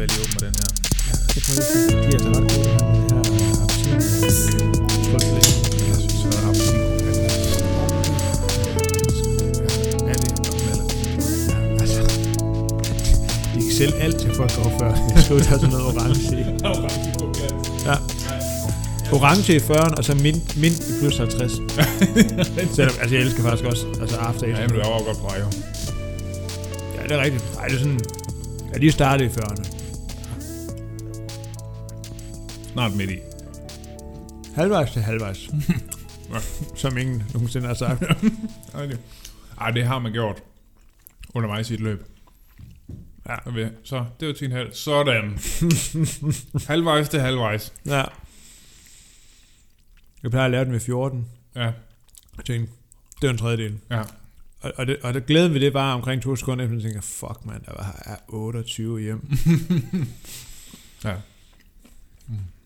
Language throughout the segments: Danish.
være, at jeg lige åbner den her. Ja, det prøver jeg lige. De er altså ret gode, det her med det her appelsin. Jeg synes, er appelsin Ja, det er godt Ja, kan sælge alt til folk over før. Jeg skulle tage sådan noget orange i. Ja. Orange i 40'eren, og så mint, mint i plus 50. Selvom, altså jeg elsker faktisk også altså after Ja, eight. men det var jo godt på jo. Ja, det er rigtigt. Ej, det er sådan... Ja, de startede i 40'erne. Snart midt i. Halvvejs til halvvejs. Som ingen nogensinde har sagt. Ej, det, har man gjort undervejs i et løb. Ja. Så, det var 10,5. Sådan. halvvejs til halvvejs. Ja. Jeg plejer at lave den ved 14. Ja, Jeg tænkte, det er en tredjedel. ja. Og, og, det, og det glæden ved det var omkring to sekunder efter, jeg tænker, fuck man, der var er 28 hjem. Ja.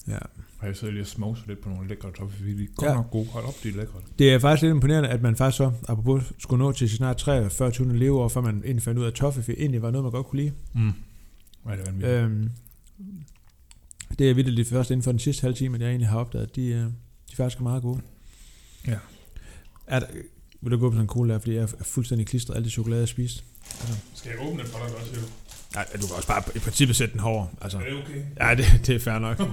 Ja. Og jeg sidder lige og smoser lidt på nogle lækre fordi de er godt Ja. nok gode. Hold op, de er lækre. Det er faktisk lidt imponerende, at man faktisk så, apropos, skulle nå til snart 43. 20. leveår, før man egentlig fandt ud af, at toffee egentlig var noget, man godt kunne lide. Mm. Er det vanvittigt? Øhm, det er vildt det først inden for den sidste halve time, at jeg egentlig har opdaget, at de, øh, de faktisk er meget gode. Ja. Er der, vil du gå på sådan en cola, fordi jeg er fuldstændig klistret alt det chokolade, jeg spiste? Skal jeg åbne den for dig også, jo? Nej, du kan også bare i princippet sætte den hårdere. Altså. Er det okay? Ja, det, det er fair nok.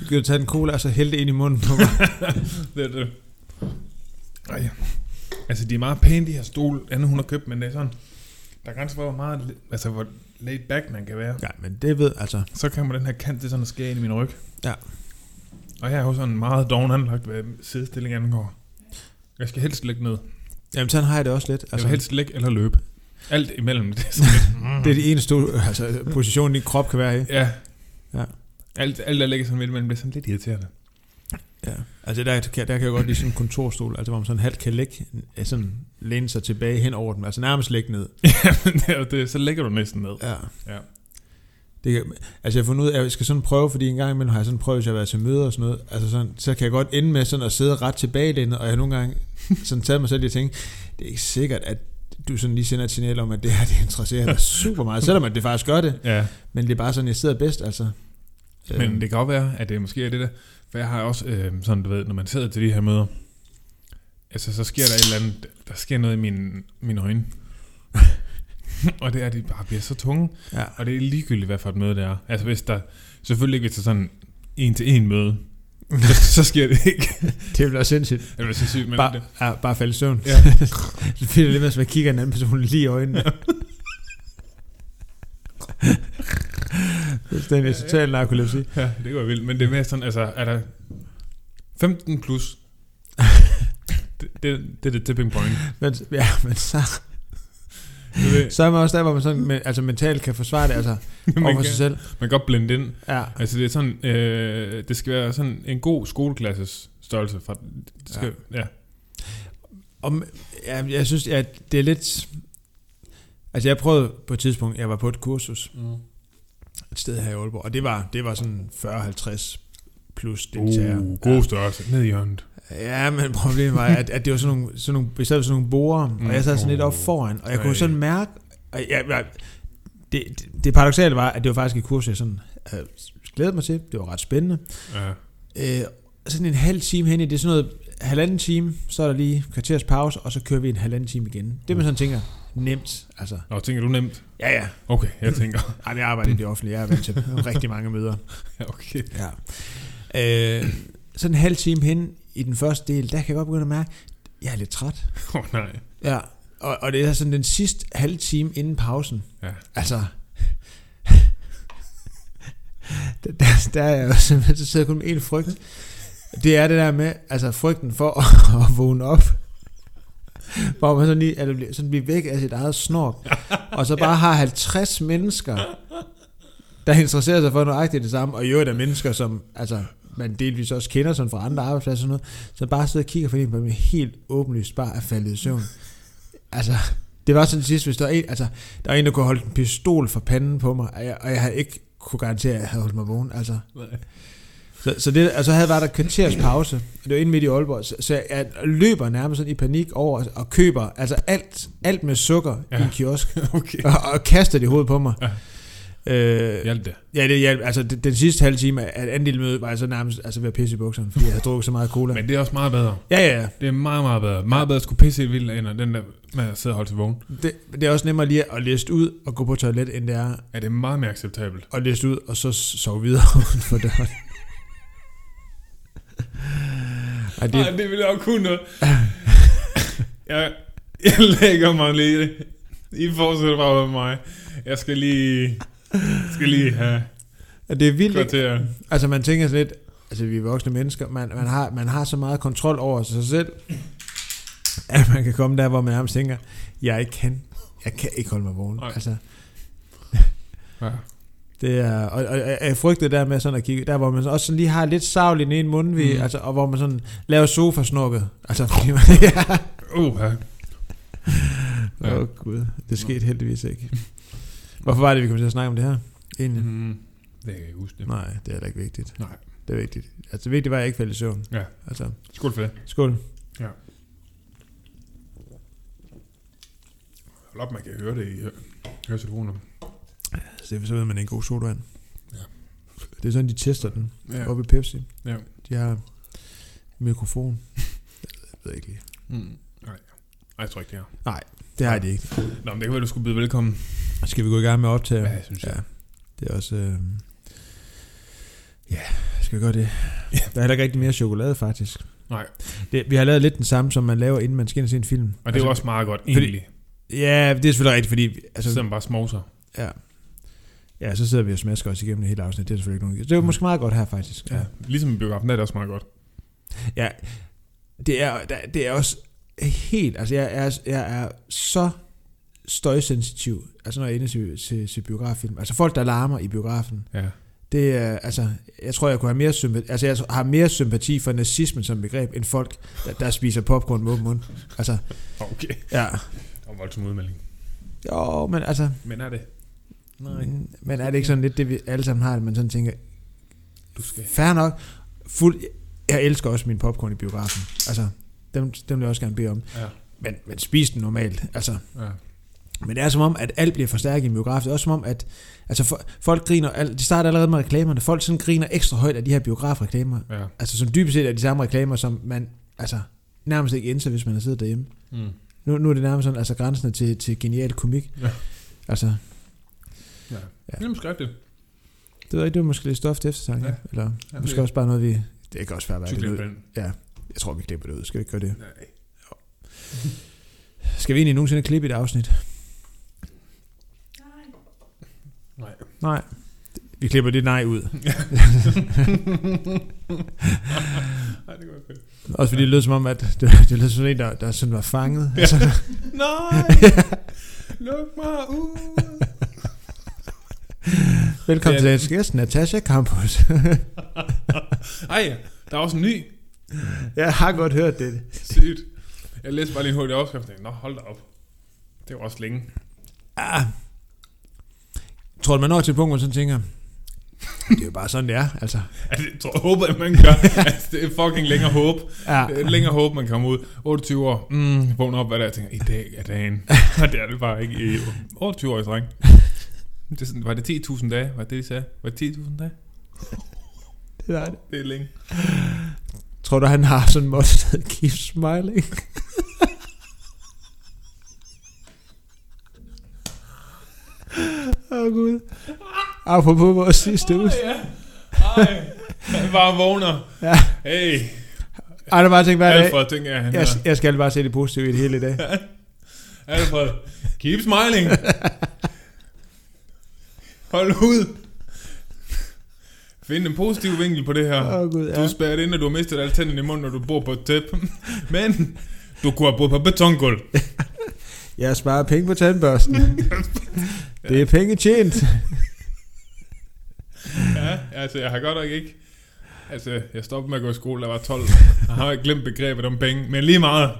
Du kan tage den cola og så hælde det ind i munden på mig. det er det. Ej. Altså, de er meget pæne, de her stole, andet hun har købt, men det er sådan, der er grænser for, hvor meget, altså, hvor laid back man kan være. ja, men det ved, altså... Så kan man den her kant til sådan at skære ind i min ryg. Ja. Og jeg er jo sådan meget doven anlagt, hvad sidestilling angår. Jeg skal helst ligge ned. Jamen, sådan har jeg det også lidt. Altså, Altså, jeg vil helst ligge eller løbe. Alt imellem. Det er sådan lidt, det er det eneste altså, position, din krop kan være i. Ja. Ja. Alt, alt der ligger sådan midt imellem, bliver sådan lidt irriterende. Ja. Altså, der, der kan jeg godt lide sådan en kontorstol, altså, hvor man sådan halvt kan lægge, øh, sådan læne sig tilbage hen over den, altså nærmest lægge ned. ja, men det er det. Så ligger du næsten ned. Ja. Ja. Det kan, altså jeg har fundet ud af, at jeg skal sådan prøve, fordi en gang imellem har jeg sådan prøvet, hvis jeg har været til møder og sådan noget, altså sådan, så kan jeg godt ende med sådan at sidde ret tilbage og jeg har nogle gange sådan taget mig selv i at tænke, det er ikke sikkert, at du sådan lige sender et signal om, at det her det interesserer dig super meget, selvom at det faktisk gør det, Ja. men det er bare sådan, jeg sidder bedst, altså. Men Øhm, det kan godt være, at det måske er det der. For jeg har også øh, sådan, du ved, når man sidder til de her møder, altså så sker der et eller andet, der sker noget i mine, mine øjne. og det er, at de bare bliver så tunge. ja. Og det er ligegyldigt, hvad for et møde det er. Altså hvis der, selvfølgelig ikke hvis der er sådan en til en møde, så, så sker det ikke. Det bliver sindssygt. Det er så sygt, men Bare, det, ja, bare falde i søvn. Ja. det bliver lidt mere, som at kigger en anden person lige i øjnene. Det er en total narkolepsi. ja, det går vildt. Men det er mere sådan, altså, er der 15 plus, det, det, det er det tipping point. Men, ja, men så, så er man også der, hvor man sådan, men, altså mentalt kan forsvare det, altså man, over for kan, sig selv. man kan godt blende ind. Ja, Altså det er sådan, øh, det skal være sådan en god skoleklasses størrelse. Fra, det skal, ja. ja. og, ja, jeg synes, at det er lidt... Altså jeg prøvede på et tidspunkt, jeg var på et kursus Mm. et sted her i Aalborg, og det var, det var sådan 40-50 plus deltagere. Uh, god størrelse. Ned i hjørnet. Ja, men problemet var, at, at det var sådan nogle, sådan nogle, vi sad sådan nogle borer, mm. Mm. og jeg sad sådan lidt op foran, og jeg kunne sådan mærke, og jeg, jeg, det, det, det paradoxale var, at det var faktisk et kursus, jeg sådan havde glædet mig til. Det var ret spændende. Ja. Øh, sådan en halv time hen i, det er sådan noget halvanden time, så er der lige kvarters pause, og så kører vi en halvanden time igen. Det man sådan tænker, nemt, altså. Nå, tænker du nemt? Ja, ja. Okay, jeg tænker. Ej, jeg arbejder i det offentlige, jeg er vant til rigtig mange møder. Ja, okay. Ja. Øh, sådan en halv time hen i den første del, der kan jeg godt begynde at mærke, jeg er lidt træt. Åh oh, nej. Ja, og, og det er sådan den sidste halve time inden pausen. Ja. Altså, der, der, der er jeg jo simpelthen, så sidder kun med en frygt. Det er det der med, altså frygten for at, at vågne op. Hvor man sådan lige, bliver- sådan bliver væk af sit eget snor. Og så bare har 50 mennesker, der interesserer sig for nøjagtigt det samme. Og i øvrigt er mennesker, som altså, man delvis også kender sådan fra andre arbejdspladser og sådan noget. Så bare sidder og kigger for en på mig helt åbenlyst bare er faldet i søvn. Altså, det var sådan sidst, hvis der var en, altså, der var en, der kunne holde en pistol for panden på mig, og jeg, og jeg havde ikke kunne garantere, at jeg havde holdt mig vågen. Altså, Nej. så, så det, altså havde været der kvarters pause, og det var inde midt i Aalborg, så, så jeg løber nærmest sådan i panik over og køber altså alt, alt med sukker ja. i en kiosk, Okay. og, og kaster det i hovedet på mig. Ja. Øh, Hjalp det? ja, det hjalp. Altså, den, den sidste halve time af anden møde var jeg så nærmest altså, ved at pisse i bukserne, fordi jeg havde drukket så meget cola. Men det er også meget bedre. Ja, ja, ja. Det er meget, meget bedre. Meget bedre at skulle pisse i vildt, end den der med at sidde og holde til vågen. Det, det er også nemmere lige at liste ud og gå på toilet, end det er Ja, det er meget mere acceptabelt. at liste ud og så sove videre uden for døren. Ej, det, Nej, det vil jeg jo kunne noget. jeg, jeg lægger mig lige. I fortsætter bare med mig. Jeg skal lige, skal lige have det er vildt, ikke? kvarter. Altså man tænker sådan lidt, altså vi er voksne mennesker, man, man, har, man har så meget kontrol over sig selv, at man kan komme der, hvor man nærmest tænker, jeg kan, jeg kan ikke holde mig vågen. Nej. Altså, Ja. det er, og, og, og jeg frygter der med sådan at kigge, der hvor man også sådan lige har lidt savligt i en mundvig, Mm. mm. altså, og hvor man sådan laver sofasnukket. Altså, fordi man, ja. Uh, ja. Åh Ja. oh, gud, det skete heldigvis ikke. Hvorfor var det, vi kom til at snakke om det her? Egentlig. Mm, det kan jeg ikke huske det. Nej, det er heller ikke vigtigt. Nej. Det er vigtigt. Altså, det vigtige var, at jeg ikke faldt i søvn. Ja. Altså, Skål for det. skål. Hold op, man kan høre det i hø- høretelefonerne. Så det så ved man, det er en god sodavand. Ja. Det er sådan, de tester den. Ja. Ja. Oppe i Pepsi. Ja. De har mikrofon. Jeg ved ikke lige. Mm. Nej. Nej, jeg tror ikke, det er. Det har de ikke. Nå, men det kan være, du skulle byde velkommen. Skal vi gå i gang med at optage? Ja, jeg synes jeg. ja. Det er også... Øh... Ja, skal vi gøre det? Ja. Der er heller ikke rigtig mere chokolade, faktisk. Nej. Det, vi har lavet lidt den samme, som man laver, inden man skal ind og se en film. Og det er jo også meget godt, fordi- egentlig. Ja, det er selvfølgelig rigtigt, fordi... Altså, Altså, så man bare smovser. ja. Ja, så sidder vi og smasker os igennem det hele afsnit. Det er selvfølgelig ikke nogen... Det er jo måske meget godt her, faktisk. Ja. Ligesom i biografen, der er det også meget godt. Ja, det er, det er også helt, altså jeg er, jeg er så støjsensitiv, altså når jeg er inde til, til, til biograffilm. Altså folk, der larmer i biografen, Ja. det er, altså, jeg tror, jeg kunne have mere sympati, altså jeg har mere sympati for nazismen som begreb, end folk, der, der spiser popcorn med åben mund. Altså, Okay. ja. Og voldsom udmelding. Jo, men altså, Men er det? mm, men er det ikke sådan lidt det, vi alle sammen har, at man sådan tænker, Du skal... fair nok, fuld, jeg elsker også min popcorn i biografen. Altså, dem, dem vil jeg også gerne bede om. Ja. Men, men spis den normalt. Altså, Ja. Men det er som om, at alt bliver forstærket i en biograf. Det er også som om, at altså, for, folk griner, de starter allerede med reklamerne. Folk sådan griner ekstra højt af de her biografreklamer. Ja. Altså som dybest set er de samme reklamer, som man altså, nærmest ikke indser, hvis man har siddet derhjemme. Mm. Nu, nu er det nærmest sådan, altså grænsende til, til genial komik. Ja. Altså, Ja. Ja. ja. Jamen, skriv det. det ved jeg ikke, det var måske lidt stof til eftertanke. Ja. Eller Ja, måske det- også bare noget, vi... Det kan også være, hvad det ud. Ja, jeg tror, vi klipper det ud. Skal vi ikke gøre det? Nej. Skal vi egentlig nogensinde klippe et afsnit? Nej. Nej. Vi klipper det nej ud. Nej, det går ikke. Også fordi det lød som om, at det, det lød som en, der, der sådan var fanget. Ja. Altså, Nej! Luk mig ud! velkommen Ja. til dagens gæst, Natasha Campus. Ej, der er også en ny. jeg har godt hørt det. Sygt. Jeg læste bare lige en hurtig tænkte, Nå, hold da op. Det var også længe. Ah. Tror du, man når til et punkt, hvor man sådan tænker, det er jo bare sådan, det er. Altså, Altså, jeg tror, håber, at man gør. altså, det er fucking længere håb. ja. Det er længere håb, man kommer ud. 28 år. Mm, vågner op, hvad der er. Jeg tænker, i dag er dagen. Og det er det bare ikke. I 28 år dreng. Det er sådan, var det 10.000 dage? Var det det, de sagde? Var det 10.000 dage? det er det. Det er længe. Tror du, han har sådan en hedder keep smiling? Åh, oh, Gud. Apropos vores sidste uge. ja. Ej, han bare vågner. Ja. Hey, Ej, der bare tænkt hver dag. Alfred, tænker jeg, han Jeg, er. jeg skal bare se det positive i det hele i dag. Alfred, keep smiling. Hold ud. Find en positiv vinkel på det her. Oh, Gud, Du ja. er spærret ind, og du har mistet alle tænderne i munden, når du bor på et tæppe. Men du kunne have boet på betongulv. Jeg sparer penge på tandbørsten. det er penge tjent. Ja, altså jeg har godt nok ikke... Altså, jeg stoppede med at gå i skole, da jeg var 12. Jeg har ikke glemt begrebet om penge, men lige meget.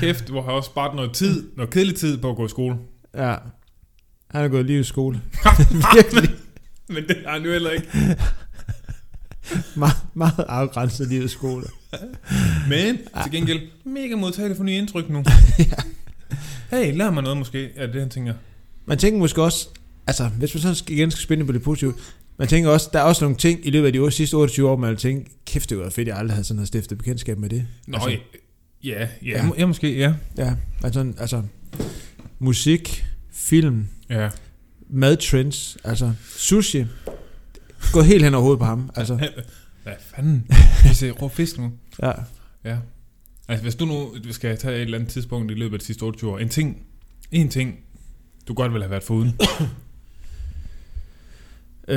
Kæft, hvor har jeg også sparet noget tid, noget kedelig tid på at gå i skole. Ja. Han er gået lige i skole. Virkelig Men det har han jo heller ikke. meget, meget afgrænset livet skole. Men til gengæld, mega modtagelig for nye indtryk nu. Hey, lær mig noget måske. Er det, han tænker. Man tænker måske også, altså, hvis man sådan igen skal spænde på det positive, man tænker også, der er også nogle ting i løbet af de sidste 28 år, man vil tænke, kæft, det var fedt, jeg aldrig havde sådan havde stiftet bekendtskab med det. Nå, Altså- ja, ja, Ja. ja, ja, måske, ja. Ja, altså, altså musik, film, Ja. madtrends, altså sushi, gået helt hen over hovedet på ham. Altså, Hvad fanden? Vi ser rå fisk nu. ja. Ja. Altså, hvis du nu skal tage et eller andet tidspunkt i løbet af de sidste 28 år, en ting, en ting, du godt ville have været foruden. Øh,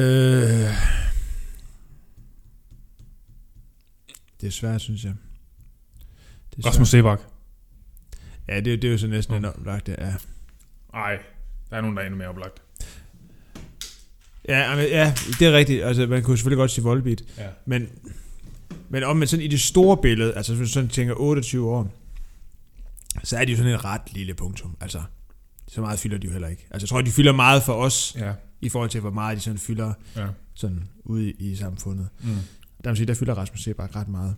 det er svært, synes jeg. Det er Rasmus svært. Sebak. Ja, det, det er jo så næsten Nå. en oplagt, ja. Ej, der er nogen, der er endnu mere oplagt. Ja, men, ja, det er rigtigt. Altså, man kunne selvfølgelig godt sige Volbeat. Ja. Men, men om man sådan i det store billede, altså hvis man sådan tænker 28 år, så er de jo sådan et ret lille punktum. Altså, så meget fylder de jo heller ikke. Altså, jeg tror, de fylder meget for os, Ja. i forhold til, hvor meget de sådan fylder Ja. sådan ude i, i samfundet. Mm. Der, jeg sige, der fylder Rasmus Sebak ret meget.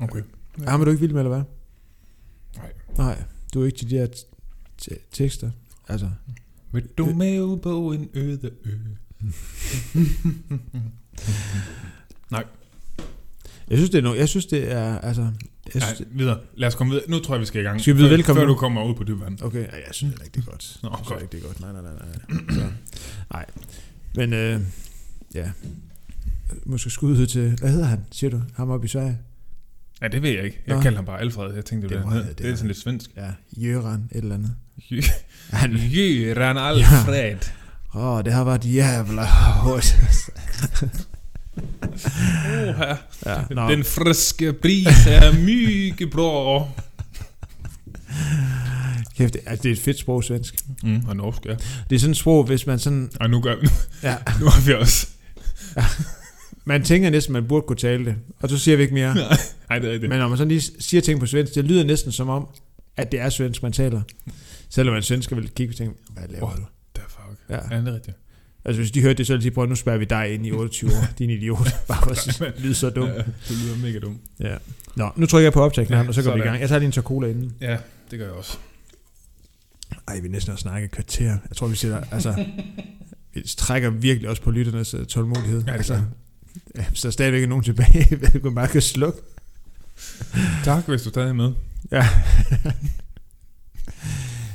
Okay. Ja. Ham er du ikke vild med, eller hvad? Nej. Nej, du er ikke til de t- tekster. Altså, Vil du med på en øde ø? jeg synes, det er, no, jeg synes, det er, altså, jeg synes, Nej, videre. Lad os komme videre. Nu tror jeg, vi skal i gang. Skal vi byde Før- velkommen Før du kommer ud på dyb vand. Okay, ja, jeg synes heller ikke, det er godt. Nå, jeg synes godt. ikke, det er godt. Nej, nej, nej, nej. Så, nej. Men, øh, ja. Måske skud ud til, hvad hedder han, siger du? Ham oppe i Sverige? Ja, det ved jeg ikke. Jeg Nå. kalder ham bare Alfred. Jeg tænkte, det, Det var- det, det det er sådan lidt svensk. Ja, Jøran, et eller andet. Han, Jøran Alfred. åh, oh, det har været jævla hårdt. Oha. ja, nå. Den friske bris er mycket bra. Kæft, det, altså, det er et fedt sprog, svensk. Mm, og norsk, ja. Det er sådan et sprog, hvis man sådan, Og nu, gør, ja, nu har vi også... man tænker næsten, man burde kunne tale det, og så siger vi ikke mere. Nej, det er rigtigt. Men når man sådan lige siger ting på svensk, det lyder næsten som om, at det er svensk, man taler. Selvom man svensker vil kigge og tænke, hvad laver What du? the fuck? Ja. Ja, det er rigtigt. Altså hvis de hørte det, så ville de prøve, nu spørger vi dig ind i 28 år, din idiot. Bare for at sige, lyde så dum. Ja, du lyder mega dum. Ja. Nå, nu trykker jeg på optagknappen, Ja, og så går vi i sådan. gang. Jeg tager lige en cola inden. Ja, det gør jeg også. Ej, vi er næsten at snakke kvarter. Jeg tror, vi sætter, altså, vi trækker virkelig også på lytternes uh, tålmodighed. Ja, altså, ja, hvis der stadigvæk er nogen tilbage, vil du bare kan slukke. Tak, hvis du stadig er med. Ja.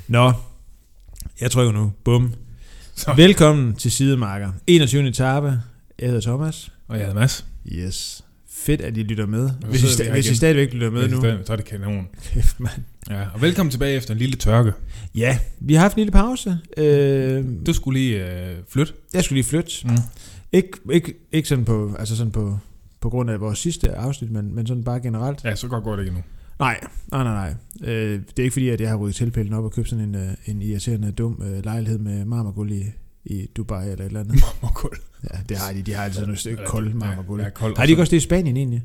Nå, jeg trykker nu. Bum. Så. Velkommen til Sidemarker. 21. etape. Jeg hedder Thomas. Og jeg hedder Mads. Yes. Fedt, at I lytter med. Hvis I, sta- hvis I stadigvæk lytter med nu. Så er det kanon. Kæft, mand. Ja, og velkommen tilbage efter en lille tørke. Ja, vi har haft en lille pause. Øh, Du skulle lige øh, flytte. jeg skulle lige flytte. Mm. Ikke, ikke, ikke sådan på, altså sådan på, på grund af vores sidste afsnit, men, men sådan bare generelt. Ja, så godt går det ikke nu. Nej, nej, nej, nej. Øh, det er ikke fordi, at jeg har ryddet tilpællen op og købt sådan en, øh, en irriterende dum øh, lejlighed med marmorgulv i, i Dubai eller et eller andet. Marmorgulv. Ja, det har de. De har altid noget stykke kold marmorgulv. Ja, ja, kold. Har de ikke også det i Spanien egentlig?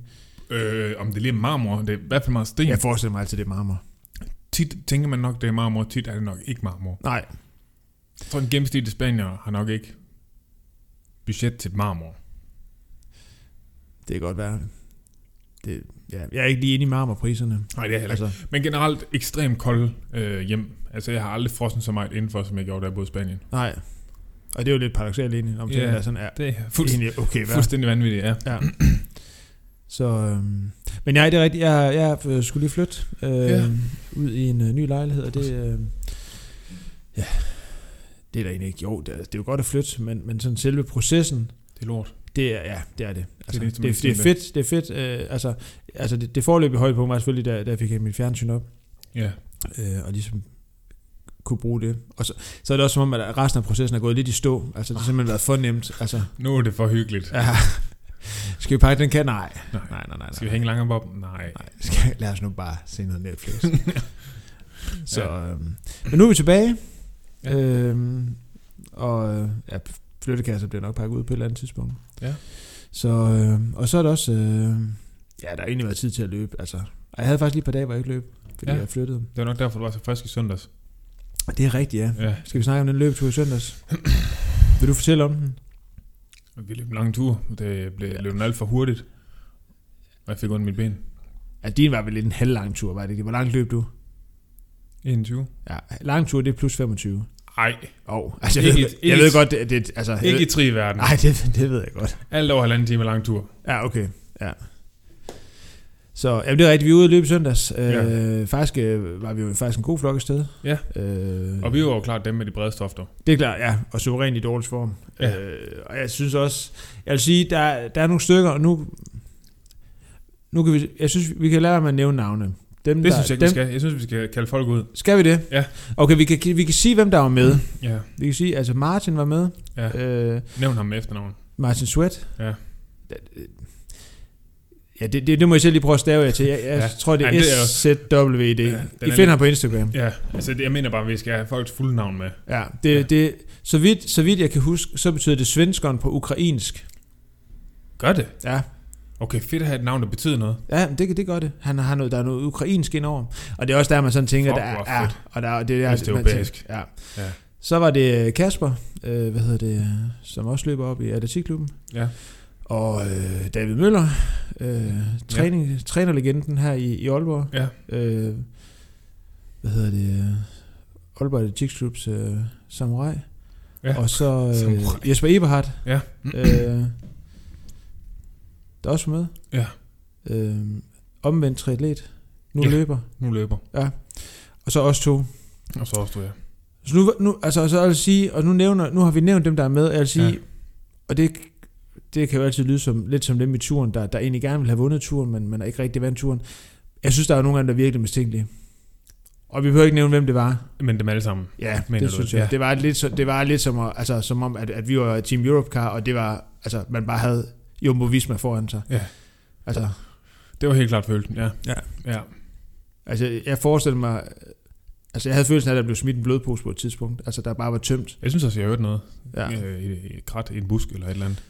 Øh, om det er lige marmor, det er i hvert fald meget sten. Jeg forestiller mig altid, det er marmor. Tit tænker man nok, det er marmor, tit er det nok ikke marmor. Nej, tror, en gennemsnitlig spanier har nok ikke budget til marmor. det kan godt være. Det, ja, jeg er ikke lige inde i marmorpriserne. Nej, det er heller ikke. Altså, Men generelt ekstremt kold øh, hjem. Altså, jeg har aldrig frossen så meget indenfor, som jeg gjorde, da jeg boede i Spanien. nej. Og det er jo lidt paradoxalt egentlig, om Ja, er sådan er Det er fuldstændig, egentlig okay værd. fuldstændig vanvittigt, ja. Ja. Så, øhm, men nej, det er rigtigt. Jeg, jeg øh, skulle lige flytte øh, Ja. ud i en øh, ny lejlighed, og det, øh, ja, det er der egentlig ikke. Jo, det er, det er jo godt at flytte, men, men sådan selve processen, Det er lort. Det er, ja, det er det. Altså, det, det, som det, man det, det er fedt, det er fedt. Øh, altså, altså det, det forløb i højdepunkt var selvfølgelig, da, da jeg fik mit fjernsyn op, Ja. øh, og ligesom kunne bruge det. Og så, så er det også som om, at resten af processen er gået lidt i stå. Altså, det har simpelthen været for nemt. Altså, Nu er det for hyggeligt. ja. Skal vi pakke den kan? Nej. Nej. Nej, nej, nej. Skal vi hænge langere på? Nej. Nej, skal, lad os nu bare se noget Netflix. så, øhm, men nu er vi tilbage. Ja. Ja. Øhm, og ja, flyttekasser bliver nok pakket ud på et eller andet tidspunkt. Ja. Så, øh, og så er der også, øh, ja, der har egentlig været tid til at løbe. Altså, jeg havde faktisk lige et par dage, hvor jeg ikke løb, fordi Ja. jeg flyttede. Det var nok derfor, du var så frisk i søndags. Det er rigtigt, ja. Ja. Skal vi snakke om den løbetur i søndags? Vil du fortælle om den? Vi løb en lang tur. Det blev Ja. løb alt for hurtigt. Og jeg fik ondt i mit ben. Ja, din var vel lidt en halv lang tur, var det ikke? Hvor langt løb du? 21. Ja, lang tur, det er plus 25. Ej, Oh, altså, jeg, Ikke ved, jeg ikke ved godt, det, det altså... ikke i ved- tri verden. Nej, det, det ved jeg godt. Alt over halvanden time lang tur. Ja, okay. Ja. Så jamen, det er rigtigt, vi er ude at løbe i søndags. Øh, Ja. Faktisk øh, var vi jo faktisk en god flok afsted. Ja. Øh, Og vi var jo klart dem med de brede stofter. Det er klart, ja. Og suveræn i dårlig form. Ja. Øh, og jeg synes også, jeg vil sige, der, der er nogle stykker, og nu, nu kan vi, jeg synes, vi kan lære med at nævne navne. Dem, Det synes jeg ikke, dem, vi skal. Jeg synes, vi skal kalde folk ud. Skal vi det? Ja. Okay, vi kan, vi kan sige, hvem der var med. Ja. Vi kan sige, altså Martin var med. ja. Øh, Nævn ham med efternavn. Martin Sweat. Ja. Ja, det, det, det må jeg selv lige prøve at stave jer til. Jeg, jeg Ja. tror, det er SZWD. Ja, Ja, I er finder ham på Instagram. Ja, altså det, jeg mener bare, at vi skal have folks fulde navn med. Ja, det, ja. det, så, vidt, så vidt jeg kan huske, så betyder det svenskeren på ukrainsk. Gør det? Ja, Okay, fedt at have et navn, der betyder noget. ja det, det gør det. Han har noget, der er noget ukrainsk indover. Og det er også der, man sådan tænker, Fuck, der er, fedt. og der, er- det er Østeuropæisk. man tænker, Ja. Ja. Så var det Kasper, øh, hvad hedder det, som også løber op i atletikklubben. Ja. Og øh, David Møller, øh, træning, ja. trænerlegenden her i, i Aalborg. Ja. Øh, hvad hedder det? øh, Aalborg Atletikklubs øh, samurai. Ja. Og så øh, Jesper Eberhardt, Ja. øh, der også var med. Ja. Øh, omvendt triatlet. Nu Ja. ja. løber. Nu løber. Og så os to. Og så også du, ja. Så nu, nu altså, så jeg vil sige, og nu, nævner, nu har vi nævnt dem, der er med, jeg vil sige, Ja. ja. og det, det kan jo altid lyde som, lidt som dem i turen, der, der egentlig gerne vil have vundet turen, men man er ikke rigtig vandt turen. Jeg synes, der er nogle af dem, der er virkelig mistænkelige. Og vi behøver ikke nævne, hvem det var. Men dem alle sammen. Ja, Mener det du, synes ja. jeg. Det var lidt, så, det var lidt som, altså, som om, at, at vi var Team Europe Car, og det var, altså, man bare havde Jumbo Visma foran sig. Ja. Altså, Det var helt klart følelsen, ja. Ja. Ja. altså, jeg forestiller mig, altså, jeg havde følelsen af, at der blev smidt en blodpose på et tidspunkt. Altså, der bare var tømt. Jeg synes også, jeg har hørt noget. Ja. Øh, i, I et krat, i en busk eller et eller andet.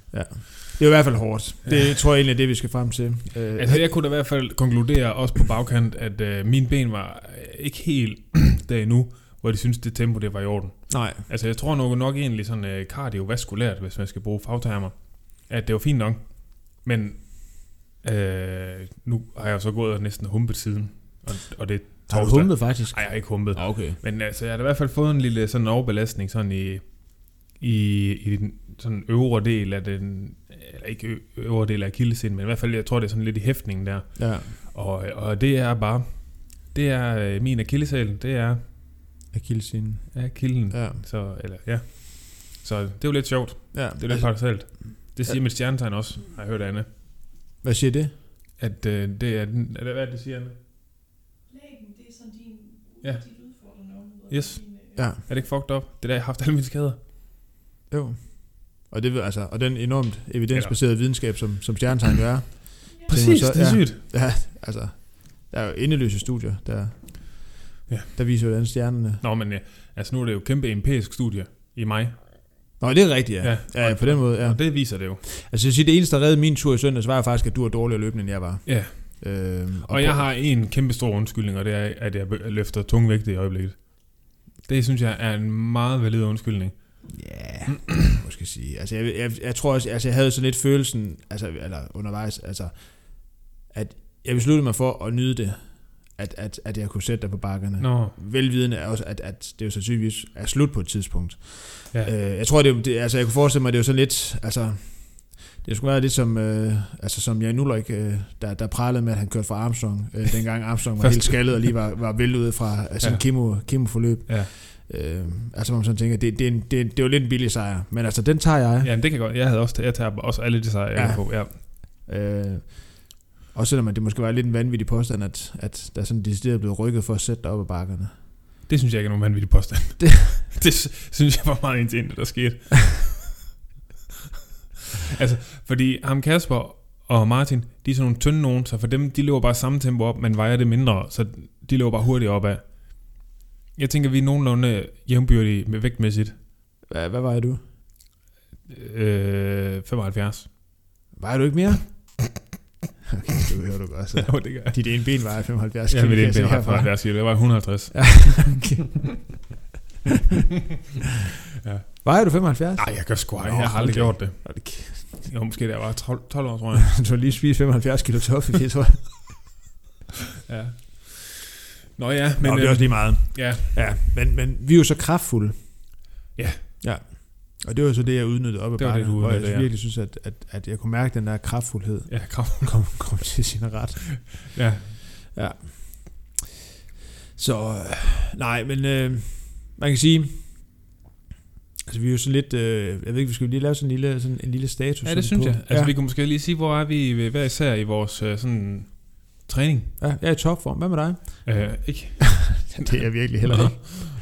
Det er i hvert fald hårdt. Det tror jeg egentlig er det, vi skal frem til. Øh, Altså, jeg kunne da i hvert fald konkludere, også på bagkant, at øh, mine ben var øh, ikke helt der endnu, hvor de synes det tempo, det var i orden. nej, Altså, jeg tror nok, nok egentlig sådan øh, kardiovaskulært, hvis man skal bruge fagtermer, at det var fint nok. Men øh, nu har jeg så gået og næsten humpet siden, og, og det er har du torsdag. humpet faktisk? Nej, jeg har ikke humpet. Okay. Men altså, jeg har da i hvert fald fået en lille sådan overbelastning sådan i, i, i den sådan øvre del af den, eller ikke øvre del af akillescenen, men i hvert fald, jeg tror, det er sådan lidt i hæftningen der. Ja, Og, og det er bare, det er øh, min akillesæl, det er akillesinen. akillen. Ja. Så, eller, ja. Så det er jo lidt sjovt. ja. Det er lidt altså, paradoxalt. Det siger Ja. mit stjernetegn også, har jeg hørt Anne. hvad siger det? At øh, det er, den, hvad er det, det siger Anne? Lægen, det er sådan din, Ja. dit udfordrende område. Yes. Din, øh, Ja, Er det ikke fucked up? Det er der, jeg har haft alle mine skader. jo. Og, det, ved- altså, og den enormt evidensbaserede videnskab, som, som stjernetegn jo er. Præcis, så- det er ja. sygt. Ja, altså, der er jo endeløse studier, der, Ja. der viser, hvordan stjernerne... Nå, men ja, altså nu er det jo kæmpe empirisk studie i mig. Nå, det er rigtigt, ja. Ja. Ja, ja på den måde, ja. Og det viser det jo. Altså, jeg vil sige, det eneste, der reddede min tur i søndags, var faktisk, at du var dårligere løbende, end jeg var. Ja. Øhm, Og jeg har en kæmpe stor undskyldning, og det er, at jeg løfter tung vægt i øjeblikket. Det synes jeg er en meget valid undskyldning. Ja, måske sige. Altså, jeg, jeg, jeg tror også, altså, jeg havde sådan lidt følelsen, altså, eller undervejs, altså, at jeg besluttede mig for at nyde det, at, at, at jeg kunne sætte dig på bakkerne. Nå, Velvidende er også, at, at det jo sandsynligvis er slut på et tidspunkt. ja. Øh, jeg tror, det, det, altså, jeg kunne forestille mig, at det er jo sådan lidt, altså, det skulle være lidt som, øh, altså som Jan Ulrik, øh, der, der pralede med, at han kørte fra Armstrong, øh, dengang Armstrong var helt skaldet og lige var, var væltet ud fra altså, Ja. kemo, kemoforløb. ja. Øh, altså, man sådan tænker, det, det, er en, det, det er jo lidt en billig sejr, men altså, den tager jeg. ja, det kan godt. Jeg havde også, jeg tager også alle de sejre, jeg ja. på. Ja. Øh, også selvom det måske var lidt en vanvittig påstand, at, at der er sådan decideret blevet rykket for at sætte dig op ad bakkerne. Det synes jeg ikke er nogen vanvittig påstand. Det- Det, det sy- synes jeg var meget det, der skete. altså, fordi ham Kasper og Martin, de er sådan nogle tynde nogen, så for dem, de løber bare samme tempo op, men vejer det mindre, så de løber bare hurtigt opad. Jeg tænker, vi er nogenlunde jævnbyrdige med vægtmæssigt. Hvad, hvad vejer du? Øh, 75. Vejer du ikke mere? Okay, det hører du godt. Så. Jo, det gør jeg. Dit ene ben vejer 75 Ja, kilo, med kan det jeg se ben var herfra. 75 kilo. Det var 150. Ja, okay. Ja. Vejer du 75? Nej, jeg gør sgu ej. Jeg har aldrig okay. gjort det. Kæft. Jo, måske da jeg var 12, 12 år, tror jeg. Du har lige spist 75 kilo toffee, tror jeg. Ja. Nå ja, Men. Nå, det er øh, også lige meget. Ja, Ja, men, men vi er jo så kraftfulde, Ja. Og det var så det, jeg udnyttede op ad det, bakken, du hvor jeg ja. virkelig synes, at, at, at jeg kunne mærke den der kraftfuldhed Ja, kom. kom, kom til sin ret. Ja. Ja. Så, øh, nej, men øh, man kan sige, altså vi er jo sådan lidt, øh, jeg ved ikke, vi skal lige lave sådan en lille, sådan en lille status. ja, det synes på, jeg. Altså, ja, vi kunne måske lige sige, hvor er vi hver især i vores øh, sådan træning? ja, jeg er i topform. Hvad med dig? Øh, ikke? det er jeg virkelig heller ikke.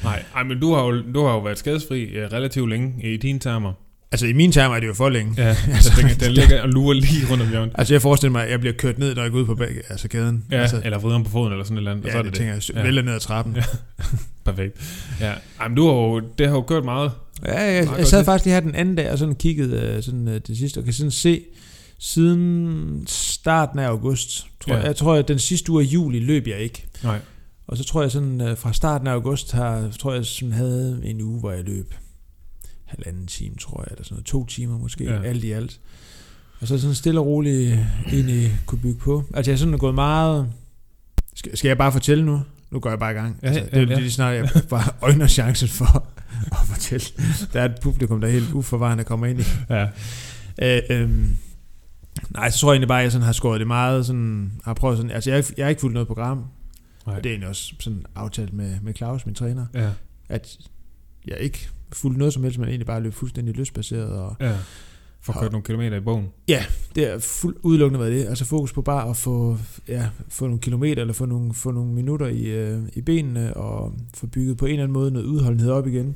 Nej, ej, men du har, jo, du har jo været skadesfri øh, relativt længe i dine termer. Altså i mine termer er det jo for længe. Ja, altså, den, den ligger og lurer lige rundt om hjørnet. Altså jeg forestiller mig, at jeg bliver kørt ned, når jeg går ud på bag, altså gaden. Ja, altså, eller vrideren på foden eller sådan et eller andet. og ja så er det, det tænker jeg. Ja. Vælger ned ad trappen. Ja. Perfekt. Ja, ej, men du har jo, det har jo kørt meget. Ja, jeg, Meget jeg sad faktisk lige her den anden dag og sådan kiggede øh, sådan, øh, det sidste, og kan sådan se, siden starten af august, tror Ja. jeg, jeg tror, at den sidste uge af juli løb jeg ikke. Nej. Og så tror jeg sådan, øh, fra starten af august, har, tror jeg sådan havde en uge, hvor jeg løb halvanden time, tror jeg, eller sådan noget, to timer måske, Ja. ja. alt i alt. Og så sådan stille og roligt egentlig kunne bygge på. Altså jeg er sådan gået meget... Skal, skal jeg bare fortælle nu? Nu går jeg bare i gang. Ja, altså, ja, det, ja. det er lige snart, jeg bare øjner chancen for at fortælle. Der er et publikum, der er helt uforvarende kommer ind i. Ja. Øh, øhm, nej, så tror jeg egentlig bare, at jeg sådan har skåret det meget. Sådan, har prøvet sådan, altså jeg, har ikke- jeg har ikke fulgt noget program. Nej. Og det er egentlig også sådan aftalt med, med Claus, min træner, Ja. at jeg ikke fulgte noget som helst, men egentlig bare løb fuldstændig lystbaseret. Og Ja. For kørt nogle kilometer i bogen. det er fuld, udelukkende været det. Altså fokus på bare at få, ja, få nogle kilometer, eller få nogle, få nogle minutter i, øh, i benene, og få bygget på en eller anden måde noget udholdenhed op igen.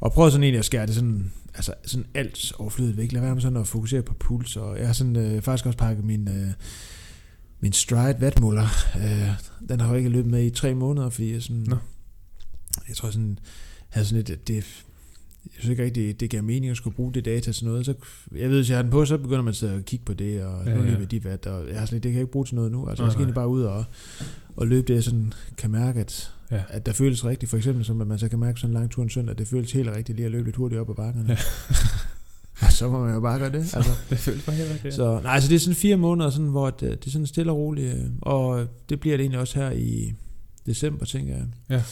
Og prøve sådan egentlig at skære det sådan, altså sådan alt overflødet væk. Lad være med sådan at fokusere på puls. Og jeg har sådan øh, faktisk også pakket min, øh, min stride vatmuller. Øh, den har jeg jo ikke løbet med i tre måneder, fordi jeg sådan... Nå. Jeg tror sådan, havde sådan lidt, at det, jeg synes ikke rigtig, det gav mening at skulle bruge det data til noget. Så, jeg ved, hvis jeg har den på, så begynder man at kigge på det, og Ja, ja, nu ja. løber jeg de watt, og jeg har sådan lidt, det kan jeg ikke bruge til noget nu. Altså, Nej, jeg skal nej. egentlig bare ud og, og løbe det, jeg sådan kan mærke, at, Ja. at der føles rigtigt. For eksempel, som at man så kan mærke sådan en lang tur en søndag, at det føles helt rigtigt lige at løbe lidt hurtigt op ad bakkerne. Ja. og så må man jo bare gøre det. Altså. Det føles bare helt rigtigt. Så nej, altså det er sådan fire måneder, sådan, hvor det, det er sådan stille og roligt, øh, og det bliver det egentlig også her i december, tænker jeg. Ja.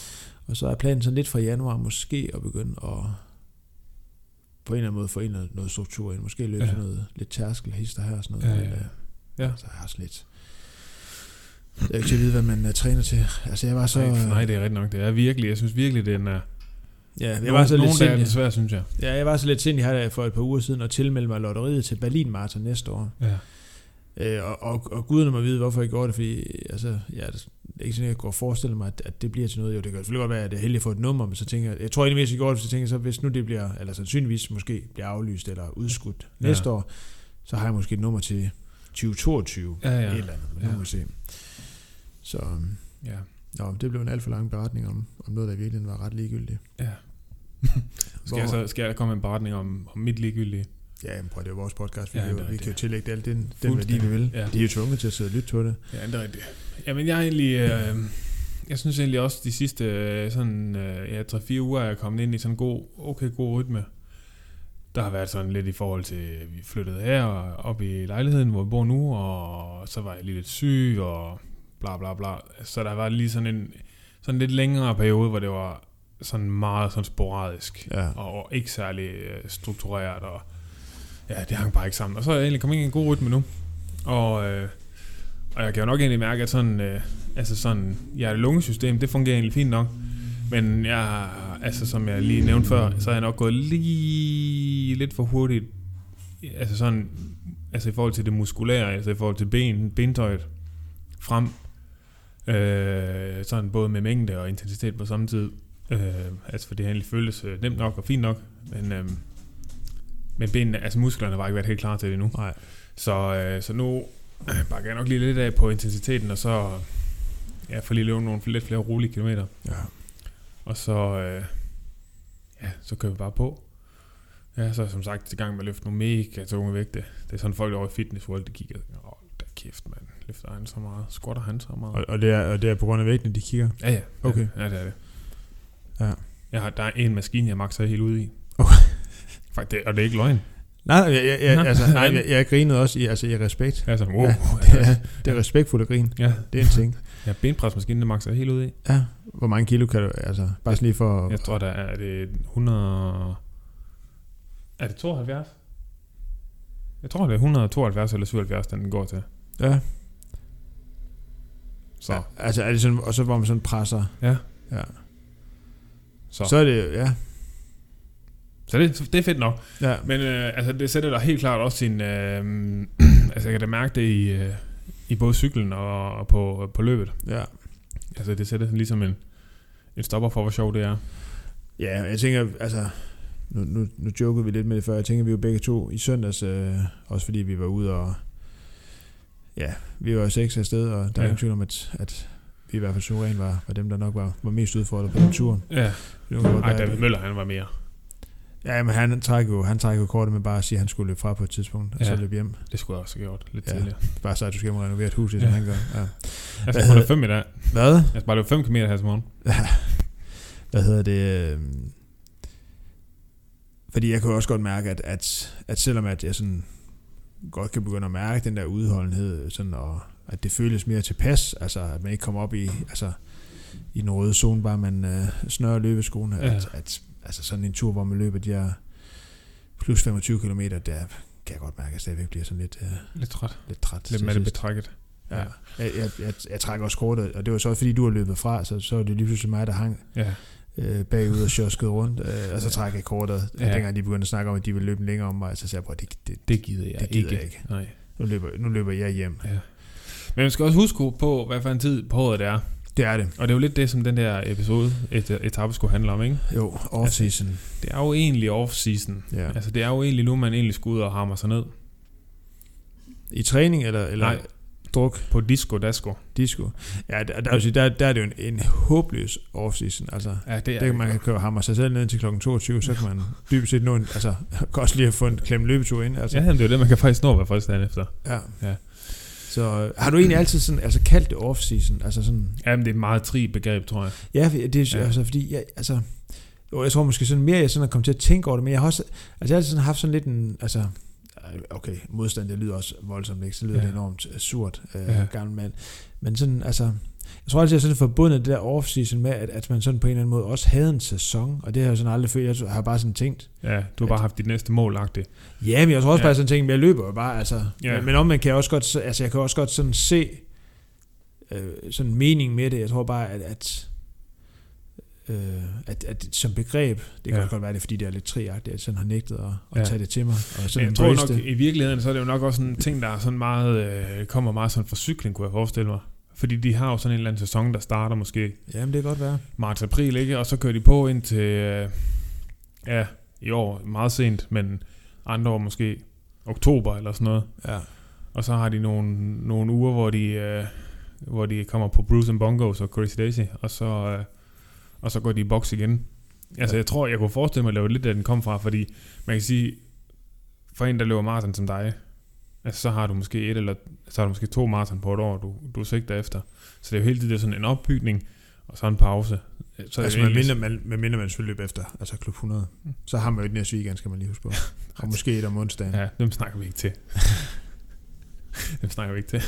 Og så er planen sådan lidt fra januar måske at begynde at på en eller anden måde få ind noget, noget struktur ind. Måske løbe Ja. sådan noget lidt tærskelhister her og sådan noget. Ja, ja. øh, Ja. Så jeg har også lidt... Jeg er ikke til at vide, hvad man uh, træner til. Altså jeg var så... nej, øh, nej, det er rigtigt nok. Det er virkelig, jeg synes virkelig, den er... ja, jeg Nogle, var så lidt sindig. det svært, synes jeg. Ja, jeg var så lidt sindig her for et par uger siden og tilmelde mig lotteriet til Berlin Marathon næste år. Ja. Øh, og, og, og guderne må vide, hvorfor jeg gjorde det, fordi altså, ja, det er ikke sådan, jeg går og forestiller mig, at, at det bliver til noget. Jo, det kan selvfølgelig godt være, at det er heldigt at få et nummer, men så tænker jeg, jeg tror egentlig mest, jeg gjorde det, så tænker jeg så, hvis nu det bliver, eller sandsynligvis måske bliver aflyst eller udskudt Ja. næste år, så har jeg måske et nummer til 2022, Ja, ja. et eller andet, men. Ja. nu må vi se. Så øhm, Ja. nå, det blev en alt for lang beretning om, om noget, der i virkeligheden var ret ligegyldigt. ja. skal, jeg så, skal jeg komme med en beretning om, om mit ligegyldige? Ja, men prøv, det er vores podcast, vi, Ja, jo, vi kan jo tillægge det alt den, den værdi, vi vil. Ja. De er jo tvunget til at sidde og lytte på det. Ja, det er rigtigt. Jamen, jeg er egentlig... Øh, jeg synes egentlig også, de sidste øh, sådan, øh, ja, 3-4 uger er jeg kommet ind i sådan en god, okay god rytme. Der har været sådan lidt i forhold til, at vi flyttede her op i lejligheden, hvor vi bor nu, og så var jeg lige lidt syg, og bla bla bla. Så der var lige sådan en sådan lidt længere periode, hvor det var sådan meget sådan sporadisk, Ja. og, og ikke særlig øh, struktureret, og ja, det hang bare ikke sammen. Og så er jeg egentlig kommet ind i en god rytme nu, og, øh, og jeg kan jo nok egentlig mærke, at sådan, øh, altså sådan, hjerte-lungesystem, det fungerer egentlig fint nok, men jeg, altså som jeg lige nævnte før, så er jeg nok gået lige lidt for hurtigt, altså sådan, altså i forhold til det muskulære, altså i forhold til ben, bentøjet frem, øh, sådan både med mængde og intensitet på samme tid, øh, altså for det egentlig føltes øh, nemt nok og fint nok, men, øh, men benene, altså musklerne var ikke været helt klar til det endnu. Nej. Så, øh, så nu øh, bakker jeg nok lige lidt af på intensiteten, og så ja, får lige løbet nogle lidt flere rolige kilometer. Ja. Og så, øh, ja, så kører vi bare på. Ja, så som sagt i gang med at løfte nogle mega tunge vægte. Det er sådan folk over i Fitness World, de kigger, åh, kæft, mand. Løfter han så meget? Squatter han så meget? Og, og, det er, og det er på grund af vægtene, de kigger. Ja, ja. Okay. Ja, det er det. Ja. Jeg har, der er en maskine, jeg makser helt ude i. Okay. Faktisk, det, og det er ikke løgn. Nej, jeg, jeg, jeg, altså, nej, jeg, jeg grinede også i, altså, i respekt. Er sådan, wow. Ja, det, er, det er respektfuldt at grine. Ja, Det er en ting. Ja, benpresmaskinen, det makser helt ud i. Ja. Hvor mange kilo kan du, altså, bare lige for... Jeg tror, der er det 100... Er det 72? Jeg tror, det er 172 eller 77, den går til. Ja. Så, ja. Altså, er det sådan, og så hvor man sådan presser... ja. Ja. Så, Så er det, ja. så det, det er fedt nok. Ja. Men øh, altså, det sætter dig helt klart også sin... Øh, altså, jeg kan da mærke det i, øh, i både cyklen og, og på, på løbet. Ja. Altså, det sætter sådan ligesom en, en stopper for, hvor sjovt det er. Ja, jeg tænker, altså, nu, nu, nu jokede vi lidt med det før, jeg tænker, vi var begge to i søndags, øh, også fordi vi var ude og, ja, vi var jo seks afsted, og der er Ja. ingen tvivl om, at, at vi i hvert fald suveræn var, var dem, der nok var, var mest udfordret på den turen. Ja. Det kunne godt Ej, være, David Møller, han var mere. Ja, men han trækker jo, han trækker jo kortet med bare at sige, at han skulle løbe fra på et tidspunkt, og Ja. så løbe hjem. Det skulle jeg også have gjort lidt Ja. tidligere. Bare så, at du skal hjem og renovere et hus, ligesom Ja. han gør. Ja. Jeg skal hedder- løbe 5 i dag. Hvad? Jeg skal bare løbe 5 km her til morgen. hvad hedder det? Øh, fordi jeg jo også godt mærke, at, at, at selvom at jeg sådan godt kan begynde at mærke den der udholdenhed, sådan, og at det føles mere tilpas, altså at man ikke kommer op i, altså, i den røde zone, bare man øh, snører løbeskoene, Ja. ja. at, at, altså sådan en tur, hvor man løber de her plus 25 km, der kan jeg godt mærke, at jeg stadigvæk bliver sådan lidt, øh, Lidt træt. lidt træt. Lidt med betrækket. Ja. Jeg, jeg, jeg, jeg, trækker også kortet, og det var så fordi, du har løbet fra, så, så er det lige pludselig mig, der hang Ja. Øh, bagud og sjoskede rundt, øh, og så trækker jeg kortet. Ja. Dengang de begyndte at snakke om, at de ville løbe længere om mig, så sagde jeg, det, det, Det gider jeg, Det gider ikke. jeg ikke. Nej. nu, løber, nu løber jeg hjem. Ja. Men man skal også huske på, hvad for en tid på året det er. Det er det. Og det er jo lidt det, som den der episode, et, etape skulle handle om, ikke? Jo, off-season. Det er jo egentlig off-season. Ja. Altså, det er jo egentlig nu, man egentlig skal ud og hammer sig ned. I træning eller, eller Nej. Druk, På disco, dasko. disco. Ja, der, der, der, der, der er det jo en, en håbløs off-season. Altså, Ja, det er det, man kan køre hammer sig selv ned til kl. 22, så kan man dybest set nå en, altså, også lige have fået en klem løbetur ind. Altså, Ja, det er jo det, man kan faktisk nå, hvad folk dagen efter. ja. Ja. Så har du egentlig altid sådan, altså kaldt det off-season? Altså sådan, Jamen, det er et meget tri begreb, tror jeg. Ja, det er Ja. altså fordi, jeg, altså, jo, jeg tror måske sådan mere, jeg sådan er kommet til at tænke over det, men jeg har også, altså jeg har altid sådan haft sådan lidt en, altså, okay, modstand, det lyder også voldsomt, ikke? Så lyder Ja. det enormt øh, surt, øh, Ja. gammel mand. Men sådan, altså, jeg tror altid, jeg er sådan forbundet det der off-season med, at, at man sådan på en eller anden måde også havde en sæson, og det har jeg sådan aldrig før, jeg har bare sådan tænkt, Ja, du har bare haft dit næste mål lagt det. ja, men jeg tror også Ja. bare sådan tænkt, men jeg løber jo bare, altså, Ja. men, men om man kan jeg også godt, altså jeg kan også godt sådan se, øh, sådan mening med det, jeg tror bare, at, at øh, at, at som begreb, det kan Ja. godt være, det er, fordi det er lidt triagtigt, at sådan har nægtet at, at Ja. tage det til mig. Og sådan jeg tror nok, det. i virkeligheden, så er det jo nok også en ting, der er sådan meget, øh, kommer meget sådan fra cykling, kunne jeg forestille mig. Fordi de har jo sådan en eller anden sæson, der starter måske Jamen, det kan godt være. marts-april, ikke? Og så kører de på ind til, øh, ja, i år meget sent, men andre år måske oktober eller sådan noget. Ja. Og så har de nogle, nogle uger, hvor de, øh, hvor de kommer på Bruce and Bongos og Crazy Daisy, og så, øh, og så går de i boks igen. Altså, Ja. jeg tror, jeg kunne forestille mig, at det var lidt, der den kom fra, fordi man kan sige, for en, der løber maraton som dig, altså, så har du måske et eller så har du måske to maraton på et år, du, du sigter efter. Så det er jo hele tiden sådan en opbygning, og så en pause. Så altså, med mindre, man, med mindre man selvfølgelig løber efter, altså klub 100, så har man jo et næste weekend, skal man lige huske på. Og måske et om onsdagen. Ja, dem snakker vi ikke til. dem snakker vi ikke til.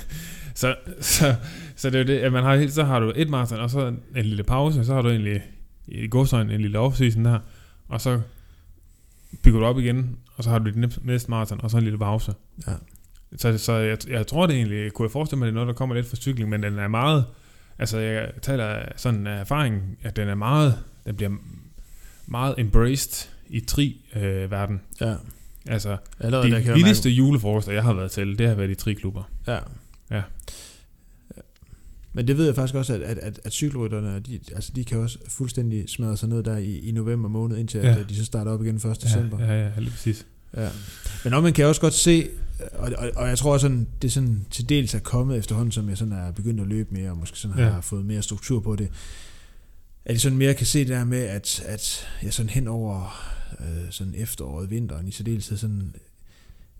Så, så, så det er jo det, at man har, så har du et maraton, og så en lille pause, så har du egentlig i godsøjne en lille offseason der, og så bygger du op igen, og så har du dit næste- maraton, og så en lille pause. Ja. Så, så jeg, jeg tror det egentlig, kunne jeg forestille mig, det er noget, der kommer lidt fra cykling, men den er meget, altså jeg taler sådan af erfaring, at den er meget, den bliver meget embraced i tri-verden. ja. Altså, Allerede der de kan jeg vildeste julefrokoster, jeg har været til, det har været i tri-klubber. Ja. Ja. Men det ved jeg faktisk også, at, at, at, at cykelrytterne, de, altså de kan også fuldstændig smadre sig ned der i, i november måned, indtil Ja. ja. at de så starter op igen 1. december. Ja, ja, ja, lige præcis. Ja. Men om man kan også godt se, og, og, og jeg tror også, sådan, det er sådan til dels er kommet efterhånden, som jeg sådan er begyndt at løbe mere, og måske sådan Ja. har fået mere struktur på det, at jeg sådan mere kan se det der med, at, at jeg sådan hen over øh, sådan efteråret, vinteren i særdeleshed sådan,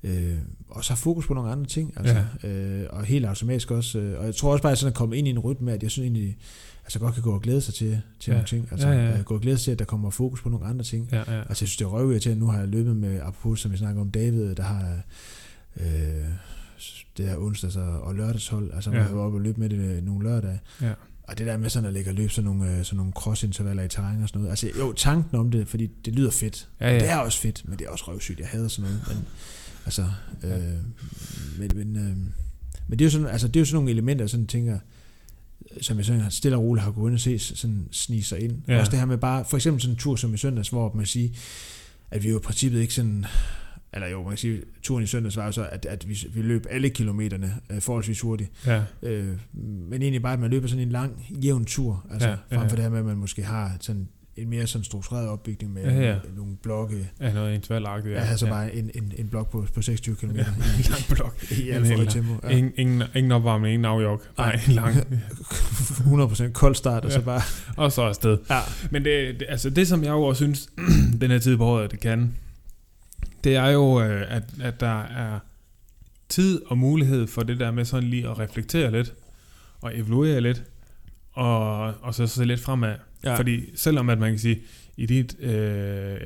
øh, også har fokus på nogle andre ting, altså, ja. øh, og helt automatisk også, øh, og jeg tror også bare, at jeg sådan er kommet ind i en rytme, med, at jeg synes egentlig, altså godt kan gå og glæde sig til, til Ja. nogle ting, altså Ja, ja, ja. øh, gå og glæde sig til, at der kommer fokus på nogle andre ting, Ja, ja. Altså jeg synes det er røvirriterende, nu har jeg løbet med, apropos som vi snakker om David, der har øh, det her onsdags- og, og lørdagshold, altså Ja. jeg var oppe og løbe med det nogle lørdage. Ja. Og det der med sådan at lægge og løbe sådan nogle, øh, sådan nogle crossintervaller i terræn og sådan noget. Altså jo, tanken om det, fordi det lyder fedt. Ja, Ja. Det er også fedt, men det er også røvsygt. Jeg hader sådan noget. Men, altså, øh, Ja. men, men, øh, men det er jo sådan, altså, det er jo sådan nogle elementer, jeg sådan tænker, som jeg sådan stille og roligt har gået ind og se, sådan snige sig ind. Ja. Også det her med bare, for eksempel sådan en tur som i søndags, hvor man siger, at vi jo i princippet ikke sådan, eller jo, man kan sige, turen i søndags var jo så, at, at vi, vi løb alle kilometerne øh, forholdsvis hurtigt. Ja, Øh, men egentlig bare, at man løber sådan en lang, jævn tur. Altså, Ja, ja, ja, frem for ja. det her med, at man måske har sådan en mere sådan struktureret opbygning med Ja, ja. nogle blokke. ja noget intervallagtigt. Ja, jeg havde så bare en, en, en blok på, på 26 km Ja, en lang blok. i alt for tempo. Ja. Ingen, ingen, ingen opvarmning, ingen afjog. Nej, en lang. 100% kold start, og så Ja. bare... Og så afsted. Ja. Men det, det, altså det, som jeg jo også synes, den her tid på året, det kan, det er jo, øh, at, at der er tid og mulighed for det der med sådan lige at reflektere lidt, og evaluere lidt, og, og så se lidt fremad. Ja. Fordi selvom at man kan sige, i dit, øh,